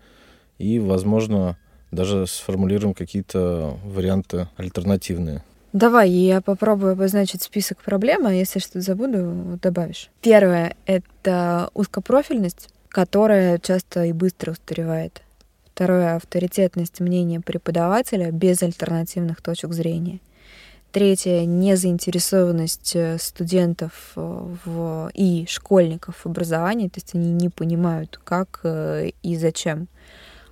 A: и, возможно, даже сформулируем какие-то варианты альтернативные.
B: Давай, я попробую обозначить список проблем, а если что-то забуду, добавишь. Первое — это узкопрофильность, которая часто и быстро устаревает. Второе — авторитетность мнения преподавателя без альтернативных точек зрения. Третье — незаинтересованность э, студентов э, в, и школьников в образовании, то есть они не понимают, как э, и зачем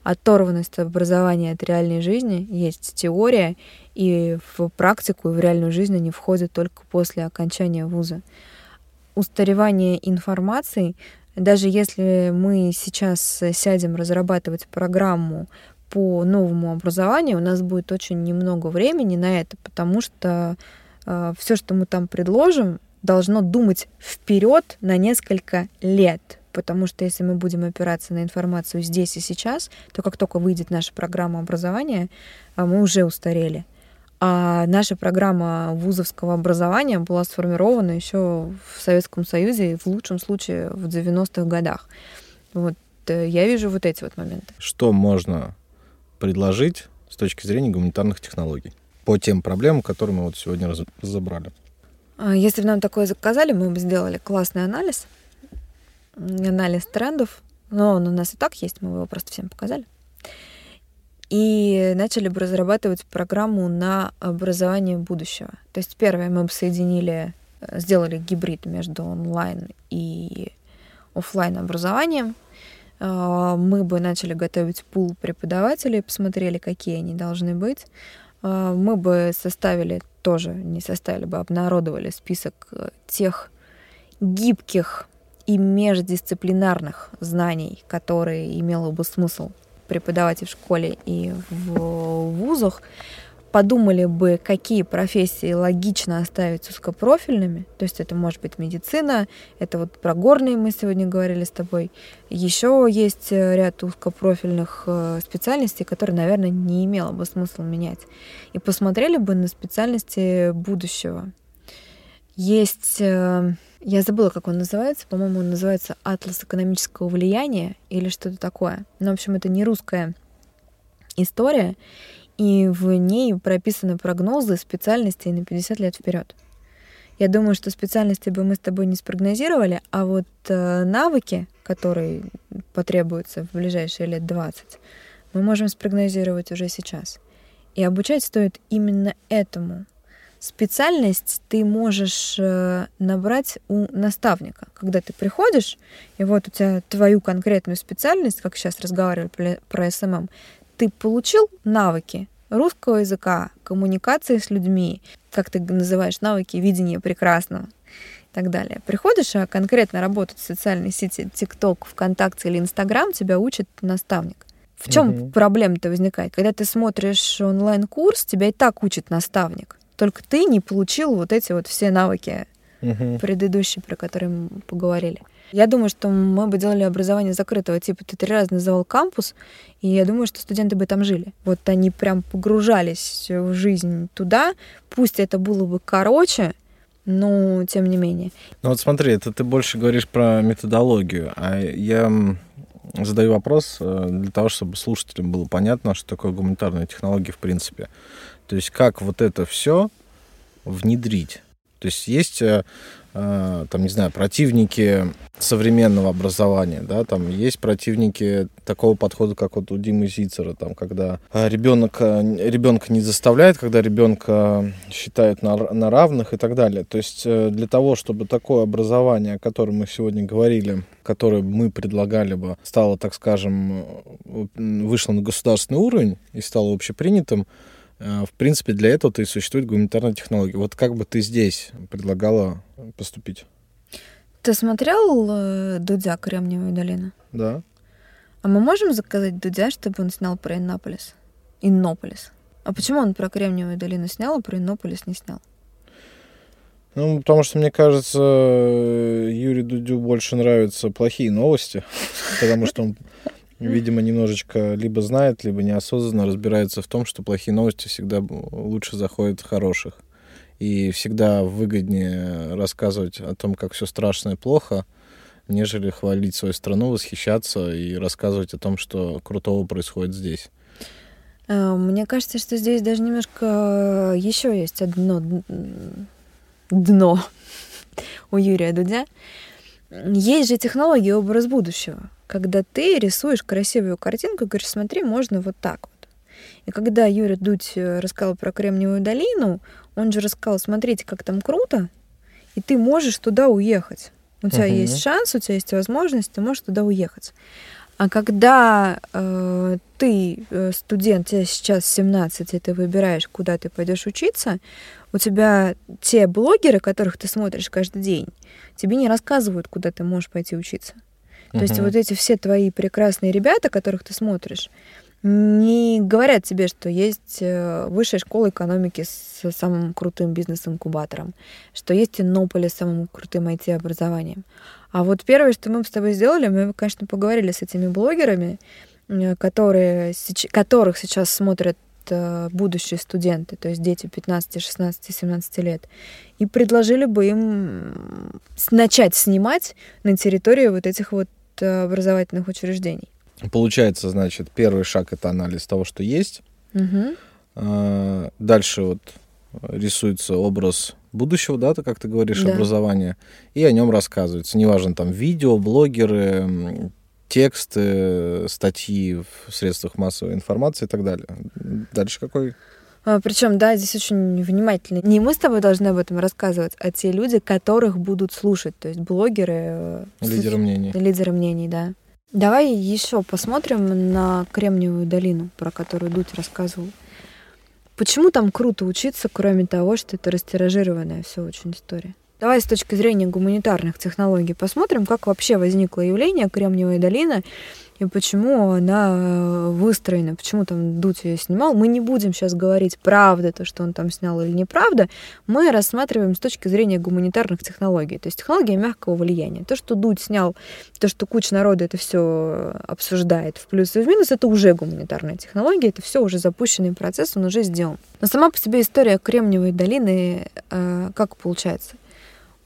B: оторванность образования от реальной жизни, есть теория, и в практику и в реальную жизнь они входят только после окончания вуза. Устаревание информации, даже если мы сейчас сядем разрабатывать программу по новому образованию, у нас будет очень немного времени на это, потому что э, все, что мы там предложим, должно думать вперед на несколько лет потому что если мы будем опираться на информацию здесь и сейчас, то как только выйдет наша программа образования, а, мы уже устарели. А наша программа вузовского образования была сформирована еще в Советском Союзе, в лучшем случае в 90-х годах. Вот э, я вижу вот эти вот моменты.
A: Что можно предложить с точки зрения гуманитарных технологий по тем проблемам, которые мы вот сегодня разобрали?
B: А, если бы нам такое заказали, мы бы сделали классный анализ, анализ трендов, но он у нас и так есть, мы его просто всем показали. И начали бы разрабатывать программу на образование будущего. То есть первое мы бы соединили, э, сделали гибрид между онлайн и офлайн образованием. А, мы бы начали готовить пул преподавателей, посмотрели, какие они должны быть. А, мы бы составили тоже, не составили бы, обнародовали список э, тех гибких и междисциплинарных знаний, которые имело бы смысл преподавать и в школе, и в вузах, подумали бы, какие профессии логично оставить узкопрофильными. То есть это может быть медицина, это вот про горные мы сегодня говорили с тобой. Еще есть ряд узкопрофильных э, специальностей, которые, наверное, не имело бы смысла менять. И посмотрели бы на специальности будущего. Есть, э, я забыла, как он называется, по-моему, он называется «Атлас экономического влияния» или что-то такое. Но, ну, в общем, это не русская история и в ней прописаны прогнозы специальностей на 50 лет вперед. Я думаю, что специальности бы мы с тобой не спрогнозировали, а вот э, навыки, которые потребуются в ближайшие лет 20, мы можем спрогнозировать уже сейчас. И обучать стоит именно этому. Специальность ты можешь э, набрать у наставника. Когда ты приходишь, и вот у тебя твою конкретную специальность, как сейчас разговаривали про SMM, ты получил навыки русского языка, коммуникации с людьми, как ты называешь навыки видения прекрасного и так далее. Приходишь, а конкретно работать в социальной сети TikTok, ВКонтакте или Инстаграм тебя учит наставник. В чем угу. проблема-то возникает? Когда ты смотришь онлайн-курс, тебя и так учит наставник. Только ты не получил вот эти вот все навыки угу. предыдущие, про которые мы поговорили. Я думаю, что мы бы делали образование закрытого типа. Ты три раза называл кампус, и я думаю, что студенты бы там жили. Вот они прям погружались в жизнь туда. Пусть это было бы короче, но тем не менее.
A: Ну вот смотри, это ты больше говоришь про методологию, а я задаю вопрос э, для того, чтобы слушателям было понятно, что такое гуманитарные технологии в принципе. То есть как вот это все внедрить. То есть есть э, там, не знаю, противники современного образования, да, там есть противники такого подхода, как вот у Димы Зицера, там, когда ребенок, э, ребенка не заставляет, когда ребенка считают на, на равных и так далее. То есть э, для того, чтобы такое образование, о котором мы сегодня говорили, которое мы предлагали бы, стало, так скажем, вышло на государственный уровень и стало общепринятым, Э, в принципе, для этого-то и существует гуманитарная технология. Вот как бы ты здесь предлагала поступить?
B: Ты смотрел э, Дудя «Кремниевую долину»?
A: Да.
B: А мы можем заказать Дудя, чтобы он снял про Иннополис? Иннополис. А почему он про Кремниевую долину снял, а про Иннополис не снял?
A: Ну, потому что, мне кажется, Юрию Дудю больше нравятся плохие новости, потому что он видимо, немножечко либо знает, либо неосознанно разбирается в том, что плохие новости всегда лучше заходят хороших. И всегда выгоднее рассказывать о том, как все страшно и плохо, нежели хвалить свою страну, восхищаться и рассказывать о том, что крутого происходит здесь.
B: Э, мне кажется, что здесь даже немножко еще есть одно дно у Юрия Дудя. Есть же технология образ будущего когда ты рисуешь красивую картинку и говоришь, смотри, можно вот так вот. И когда Юрий Дудь э, рассказал про Кремниевую долину, он же рассказал, смотрите, как там круто, и ты можешь туда уехать. У тебя uh-huh. есть шанс, у тебя есть возможность, ты можешь туда уехать. А когда э, ты э, студент, тебе сейчас 17, и ты выбираешь, куда ты пойдешь учиться, у тебя те блогеры, которых ты смотришь каждый день, тебе не рассказывают, куда ты можешь пойти учиться. То есть вот эти все твои прекрасные ребята, которых ты смотришь, не говорят тебе, что есть э, высшая школа экономики с самым крутым бизнес-инкубатором, что есть Иннополис с самым крутым IT-образованием. А вот первое, что мы с тобой сделали, мы, конечно, поговорили с этими блогерами, э, которые, которых сейчас смотрят будущие студенты, то есть дети 15, 16, 17 лет, и предложили бы им начать снимать на территории вот этих вот образовательных учреждений.
A: Получается, значит, первый шаг это анализ того, что есть.
B: Угу.
A: Дальше вот рисуется образ будущего, да, ты как ты говоришь, да. образования, и о нем рассказывается. Неважно, там видео, блогеры, тексты, статьи в средствах массовой информации и так далее. Дальше какой
B: а, Причем, да, здесь очень внимательно. Не мы с тобой должны об этом рассказывать, а те люди, которых будут слушать, то есть блогеры. Э,
A: лидеры мнений.
B: Лидеры мнений, да. Давай еще посмотрим на Кремниевую долину, про которую Дудь рассказывал. Почему там круто учиться, кроме того, что это растиражированная все очень история? Давай с точки зрения гуманитарных технологий посмотрим, как вообще возникло явление Кремниевая долина и почему она э, выстроена, почему там Дудь ее снимал. Мы не будем сейчас говорить, правда то, что он там снял или неправда. Мы рассматриваем с точки зрения гуманитарных технологий, то есть технология мягкого влияния. То, что Дудь снял, то, что куча народа это все обсуждает в плюс и в минус, это уже гуманитарная технология, это все уже запущенный процесс, он уже сделан. Но сама по себе история Кремниевой долины, э, как получается?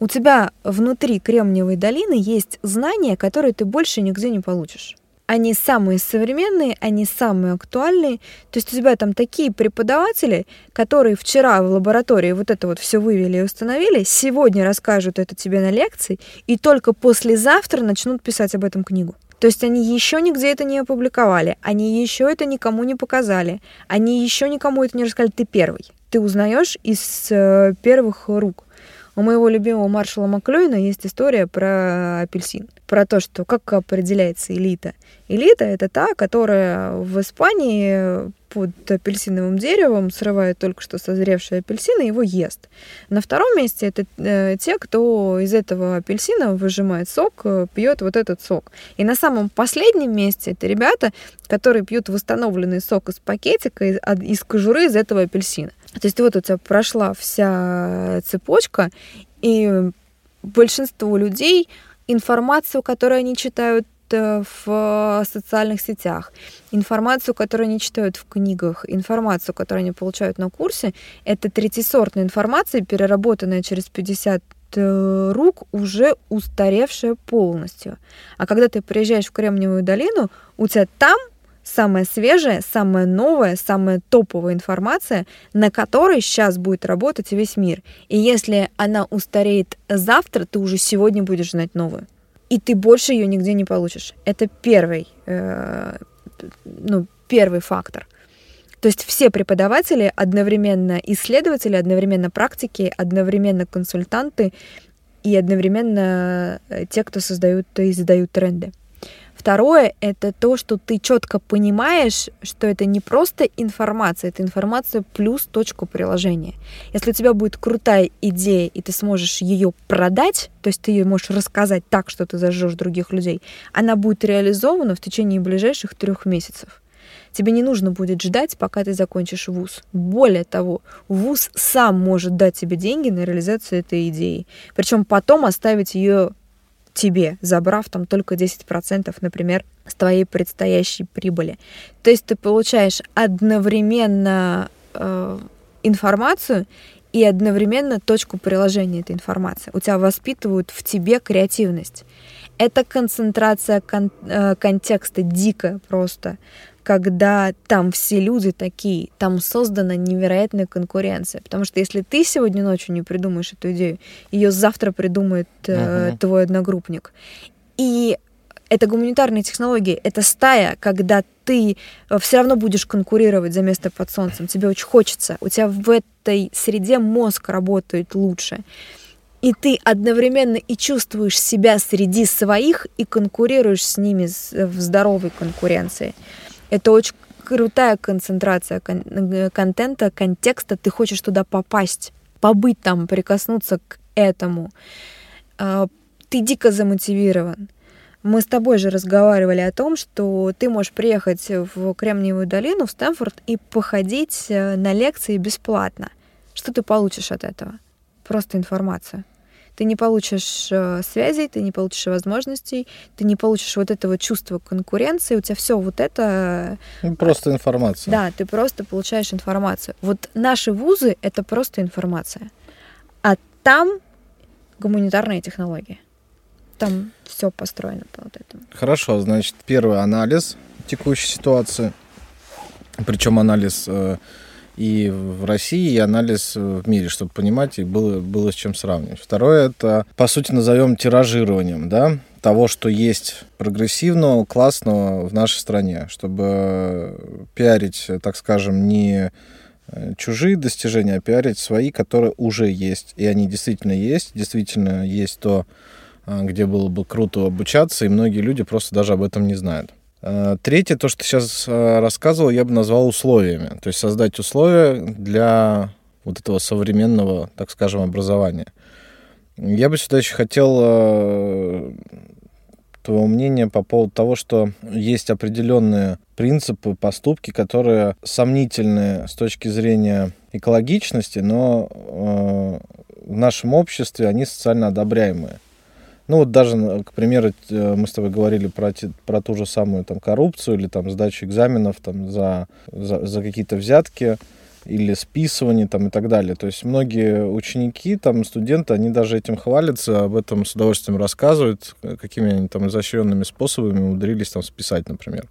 B: У тебя внутри Кремниевой долины есть знания, которые ты больше нигде не получишь они самые современные, они самые актуальные. То есть у тебя там такие преподаватели, которые вчера в лаборатории вот это вот все вывели и установили, сегодня расскажут это тебе на лекции, и только послезавтра начнут писать об этом книгу. То есть они еще нигде это не опубликовали, они еще это никому не показали, они еще никому это не рассказали. Ты первый. Ты узнаешь из э, первых рук. У моего любимого маршала Маклюина есть история про апельсин, про то, что как определяется элита. Элита — это та, которая в Испании под апельсиновым деревом срывает только что созревший апельсин и его ест. На втором месте это э, те, кто из этого апельсина выжимает сок, э, пьет вот этот сок. И на самом последнем месте это ребята, которые пьют восстановленный сок из пакетика, из, из кожуры из этого апельсина. То есть вот у тебя прошла вся цепочка, и большинство людей информацию, которую они читают э, в социальных сетях, информацию, которую они читают в книгах, информацию, которую они получают на курсе, это третьесортная информация, переработанная через 50 э, рук, уже устаревшая полностью. А когда ты приезжаешь в Кремниевую долину, у тебя там самая свежая, самая новая, самая топовая информация, на которой сейчас будет работать весь мир. И если она устареет завтра, ты уже сегодня будешь знать новую. И ты больше ее нигде не получишь. Это первый, э, ну, первый фактор. То есть все преподаватели одновременно исследователи, одновременно практики, одновременно консультанты и одновременно э, те, кто создают и задают тренды. Второе — это то, что ты четко понимаешь, что это не просто информация, это информация плюс точку приложения. Если у тебя будет крутая идея, и ты сможешь ее продать, то есть ты ее можешь рассказать так, что ты зажжешь других людей, она будет реализована в течение ближайших трех месяцев. Тебе не нужно будет ждать, пока ты закончишь вуз. Более того, вуз сам может дать тебе деньги на реализацию этой идеи. Причем потом оставить ее тебе, забрав там только 10%, например, с твоей предстоящей прибыли. То есть ты получаешь одновременно э, информацию и одновременно точку приложения этой информации. У тебя воспитывают в тебе креативность. Это концентрация кон- э, контекста дикая просто когда там все люди такие, там создана невероятная конкуренция. Потому что если ты сегодня ночью не придумаешь эту идею, ее завтра придумает э, uh-huh. твой одногруппник. И это гуманитарные технологии, это стая, когда ты э, все равно будешь конкурировать за место под солнцем, тебе очень хочется, у тебя в этой среде мозг работает лучше. И ты одновременно и чувствуешь себя среди своих и конкурируешь с ними в здоровой конкуренции. Это очень крутая концентрация кон- э, контента, контекста. Ты хочешь туда попасть, побыть там, прикоснуться к этому. А, ты дико замотивирован. Мы с тобой же разговаривали о том, что ты можешь приехать в Кремниевую долину, в Стэнфорд, и походить э, на лекции бесплатно. Что ты получишь от этого? Просто информацию. Ты не получишь э, связей, ты не получишь возможностей, ты не получишь вот этого чувства конкуренции, у тебя все вот это...
A: Ну, просто информация.
B: Да, ты просто получаешь информацию. Вот наши вузы — это просто информация. А там гуманитарные технологии. Там все построено по вот этому.
A: Хорошо, значит, первый анализ текущей ситуации, причем анализ э, и в России, и анализ в мире, чтобы понимать, и было, было с чем сравнивать. Второе, это, по сути, назовем тиражированием, да, того, что есть прогрессивного, классного в нашей стране, чтобы пиарить, так скажем, не э, чужие достижения, а пиарить свои, которые уже есть. И они действительно есть, действительно есть то, а, где было бы круто обучаться, и многие люди просто даже об этом не знают. А, третье, то, что ты сейчас а, рассказывал, я бы назвал условиями. То есть создать условия для вот этого современного, так скажем, образования. Я бы сюда еще хотел твоего мнения по поводу того, что есть определенные принципы, поступки, которые сомнительны с точки зрения экологичности, но в нашем обществе они социально одобряемые. Ну вот даже, к примеру, э, мы с тобой говорили про, про ту же самую там, коррупцию или там, сдачу экзаменов там, за, за, за какие-то взятки или списывание там, и так далее. То есть многие ученики, там, студенты, они даже этим хвалятся, об этом с удовольствием рассказывают, какими они там изощренными способами умудрились там списать, например.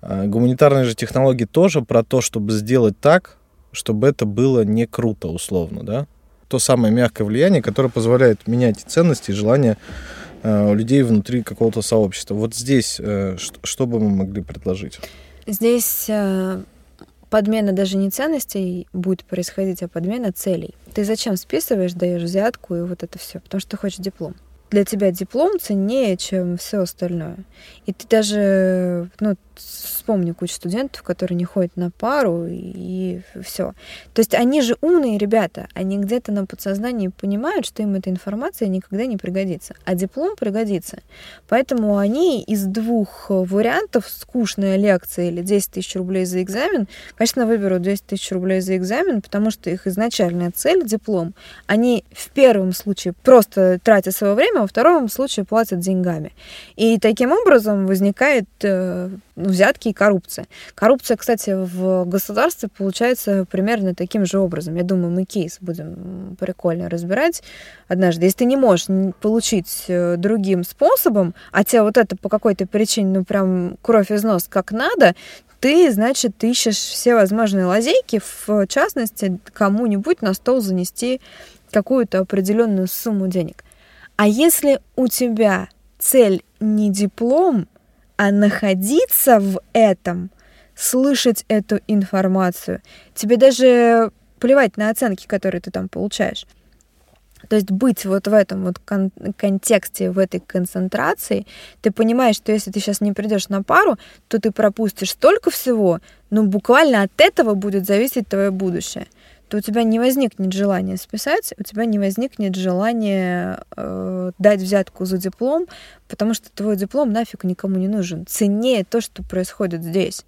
A: А гуманитарные же технологии тоже про то, чтобы сделать так, чтобы это было не круто, условно, да? То самое мягкое влияние, которое позволяет менять ценности и желания э, людей внутри какого-то сообщества. Вот здесь э, что, что бы мы могли предложить?
B: Здесь э, подмена даже не ценностей будет происходить, а подмена целей. Ты зачем списываешь, даешь взятку и вот это все? Потому что ты хочешь диплом для тебя диплом ценнее, чем все остальное. И ты даже, ну, вспомни кучу студентов, которые не ходят на пару, и, все. То есть они же умные ребята, они где-то на подсознании понимают, что им эта информация никогда не пригодится, а диплом пригодится. Поэтому они из двух вариантов, скучная лекция или 10 тысяч рублей за экзамен, конечно, выберут 10 тысяч рублей за экзамен, потому что их изначальная цель — диплом. Они в первом случае просто тратят свое время, во втором случае платят деньгами. И таким образом возникает э, взятки и коррупция. Коррупция, кстати, в государстве получается примерно таким же образом. Я думаю, мы кейс будем прикольно разбирать однажды. Если ты не можешь получить э, другим способом, а тебе вот это по какой-то причине, ну, прям кровь из нос как надо, ты, значит, ищешь все возможные лазейки, в частности, кому-нибудь на стол занести какую-то определенную сумму денег. А если у тебя цель не диплом, а находиться в этом, слышать эту информацию, тебе даже плевать на оценки, которые ты там получаешь. То есть быть вот в этом вот кон- контексте, в этой концентрации, ты понимаешь, что если ты сейчас не придешь на пару, то ты пропустишь столько всего, но буквально от этого будет зависеть твое будущее то у тебя не возникнет желания списать, у тебя не возникнет желания э, дать взятку за диплом, потому что твой диплом нафиг никому не нужен. Ценнее то, что происходит здесь.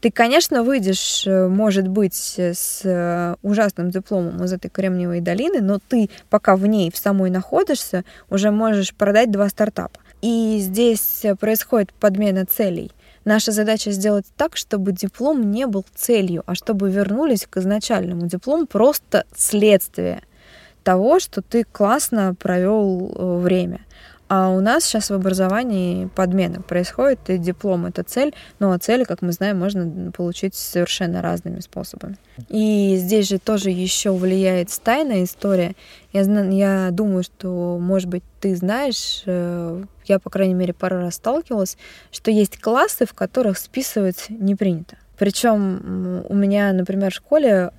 B: Ты, конечно, выйдешь, э, может быть, с э, ужасным дипломом из этой Кремниевой долины, но ты, пока в ней в самой находишься, уже можешь продать два стартапа. И здесь происходит подмена целей. Наша задача сделать так, чтобы диплом не был целью, а чтобы вернулись к изначальному. Диплом просто следствие того, что ты классно провел э, время. А у нас сейчас в образовании подмена происходит, и диплом — это цель, но а цели, как мы знаем, можно получить совершенно разными способами. И здесь же тоже еще влияет стайная история. Я, я думаю, что, может быть, ты знаешь, э, я, по крайней мере, пару раз сталкивалась, что есть классы, в которых списывать не принято. Причем у меня, например, в школе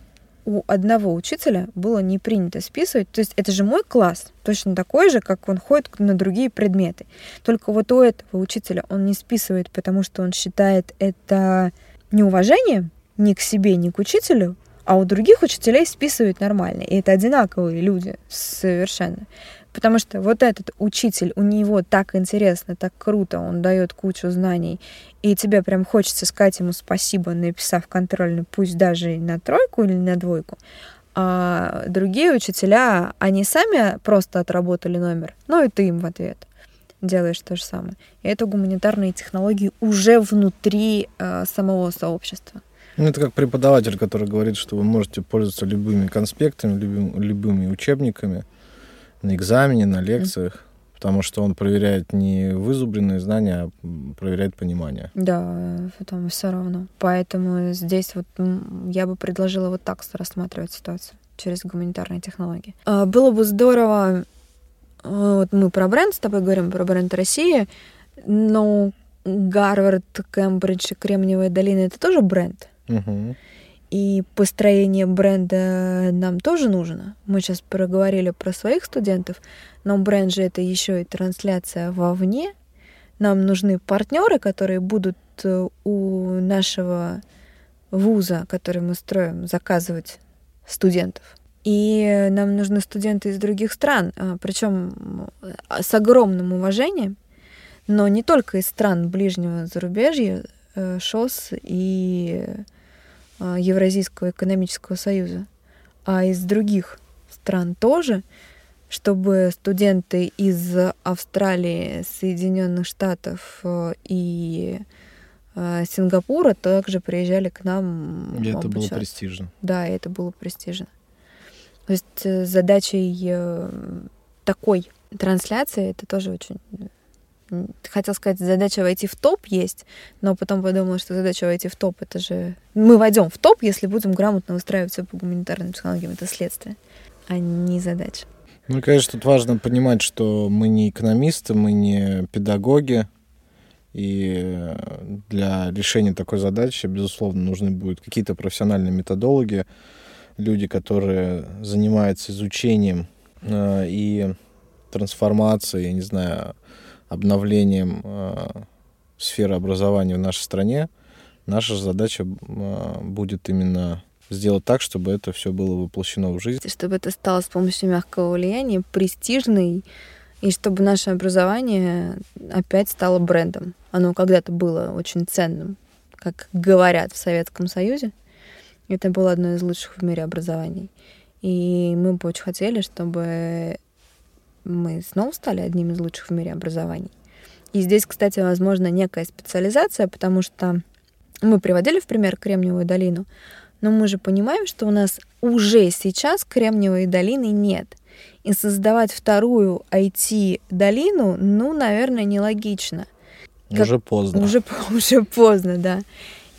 B: у одного учителя было не принято списывать. То есть это же мой класс, точно такой же, как он ходит на другие предметы. Только вот у этого учителя он не списывает, потому что он считает это неуважением ни к себе, ни к учителю, а у других учителей списывают нормально. И это одинаковые люди совершенно. Потому что вот этот учитель, у него так интересно, так круто, он дает кучу знаний, и тебе прям хочется сказать ему спасибо, написав контрольный, пусть даже на тройку или на двойку. А другие учителя, они сами просто отработали номер, ну и ты им в ответ делаешь то же самое. И это гуманитарные технологии уже внутри э, самого сообщества.
A: Ну, это как преподаватель, который говорит, что вы можете пользоваться любыми конспектами, любым, любыми учебниками на экзамене, на лекциях, потому что он проверяет не вызубренные знания, а проверяет понимание.
B: Да, там все равно. Поэтому здесь вот я бы предложила вот так рассматривать ситуацию через гуманитарные технологии. А, было бы здорово, а, вот мы про бренд с тобой говорим, про бренд России, но Гарвард, Кембридж и Кремниевая долина — это тоже бренд.
A: Угу.
B: И построение бренда нам тоже нужно. Мы сейчас проговорили про своих студентов, но бренд же это еще и трансляция вовне. Нам нужны партнеры, которые будут э, у нашего вуза, который мы строим, заказывать студентов. И нам нужны студенты из других стран, а, причем с огромным уважением, но не только из стран ближнего зарубежья, э, ШОС и Евразийского экономического союза, а из других стран тоже, чтобы студенты из Австралии, Соединенных Штатов э, и э, Сингапура также приезжали к нам.
A: И это было престижно.
B: Да, это было престижно. То есть э, задачей такой трансляции это тоже очень хотел сказать, задача войти в топ есть, но потом подумала, что задача войти в топ, это же... Мы войдем в топ, если будем грамотно выстраивать все по гуманитарным технологиям. Это следствие, а не задача.
A: Ну, конечно, тут важно понимать, что мы не экономисты, мы не педагоги, и для решения такой задачи, безусловно, нужны будут какие-то профессиональные методологи, люди, которые занимаются изучением э, и трансформацией, я не знаю, обновлением э, сферы образования в нашей стране, наша задача э, будет именно сделать так, чтобы это все было воплощено в жизнь.
B: Чтобы это стало с помощью мягкого влияния престижной, и чтобы наше образование опять стало брендом. Оно когда-то было очень ценным, как говорят в Советском Союзе. Это было одно из лучших в мире образований. И мы бы очень хотели, чтобы мы снова стали одним из лучших в мире образований. И здесь, кстати, возможно некая специализация, потому что мы приводили в пример Кремниевую долину, но мы же понимаем, что у нас уже сейчас Кремниевой долины нет. И создавать вторую IT-долину, ну, наверное, нелогично.
A: Как... Уже поздно.
B: Уже, уже поздно, да.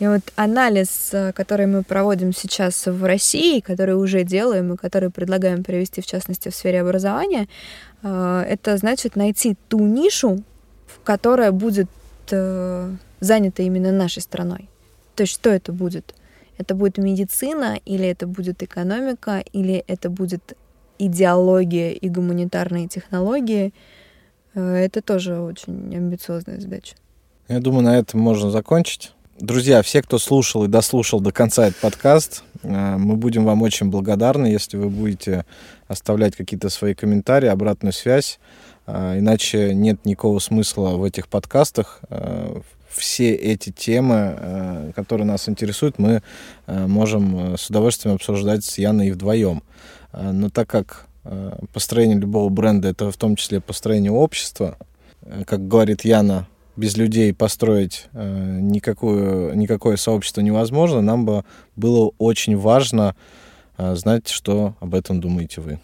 B: И вот анализ, э, который мы проводим сейчас в России, который уже делаем и который предлагаем провести, в частности, в сфере образования, э, это значит найти ту нишу, которая будет э, занята именно нашей страной. То есть что это будет? Это будет медицина, или это будет экономика, или это будет идеология и гуманитарные технологии. Это тоже очень амбициозная задача.
A: Я думаю, на этом можно закончить. Друзья, все, кто слушал и дослушал до конца этот подкаст, э, мы будем вам очень благодарны, если вы будете оставлять какие-то свои комментарии, обратную связь. Э, иначе нет никакого смысла в этих подкастах. Э, все эти темы, которые нас интересуют, мы можем с удовольствием обсуждать с Яной вдвоем. Но так как построение любого бренда это в том числе построение общества, как говорит Яна, без людей построить э, никакую, никакое сообщество невозможно, нам бы было очень важно э, знать, что об этом думаете вы.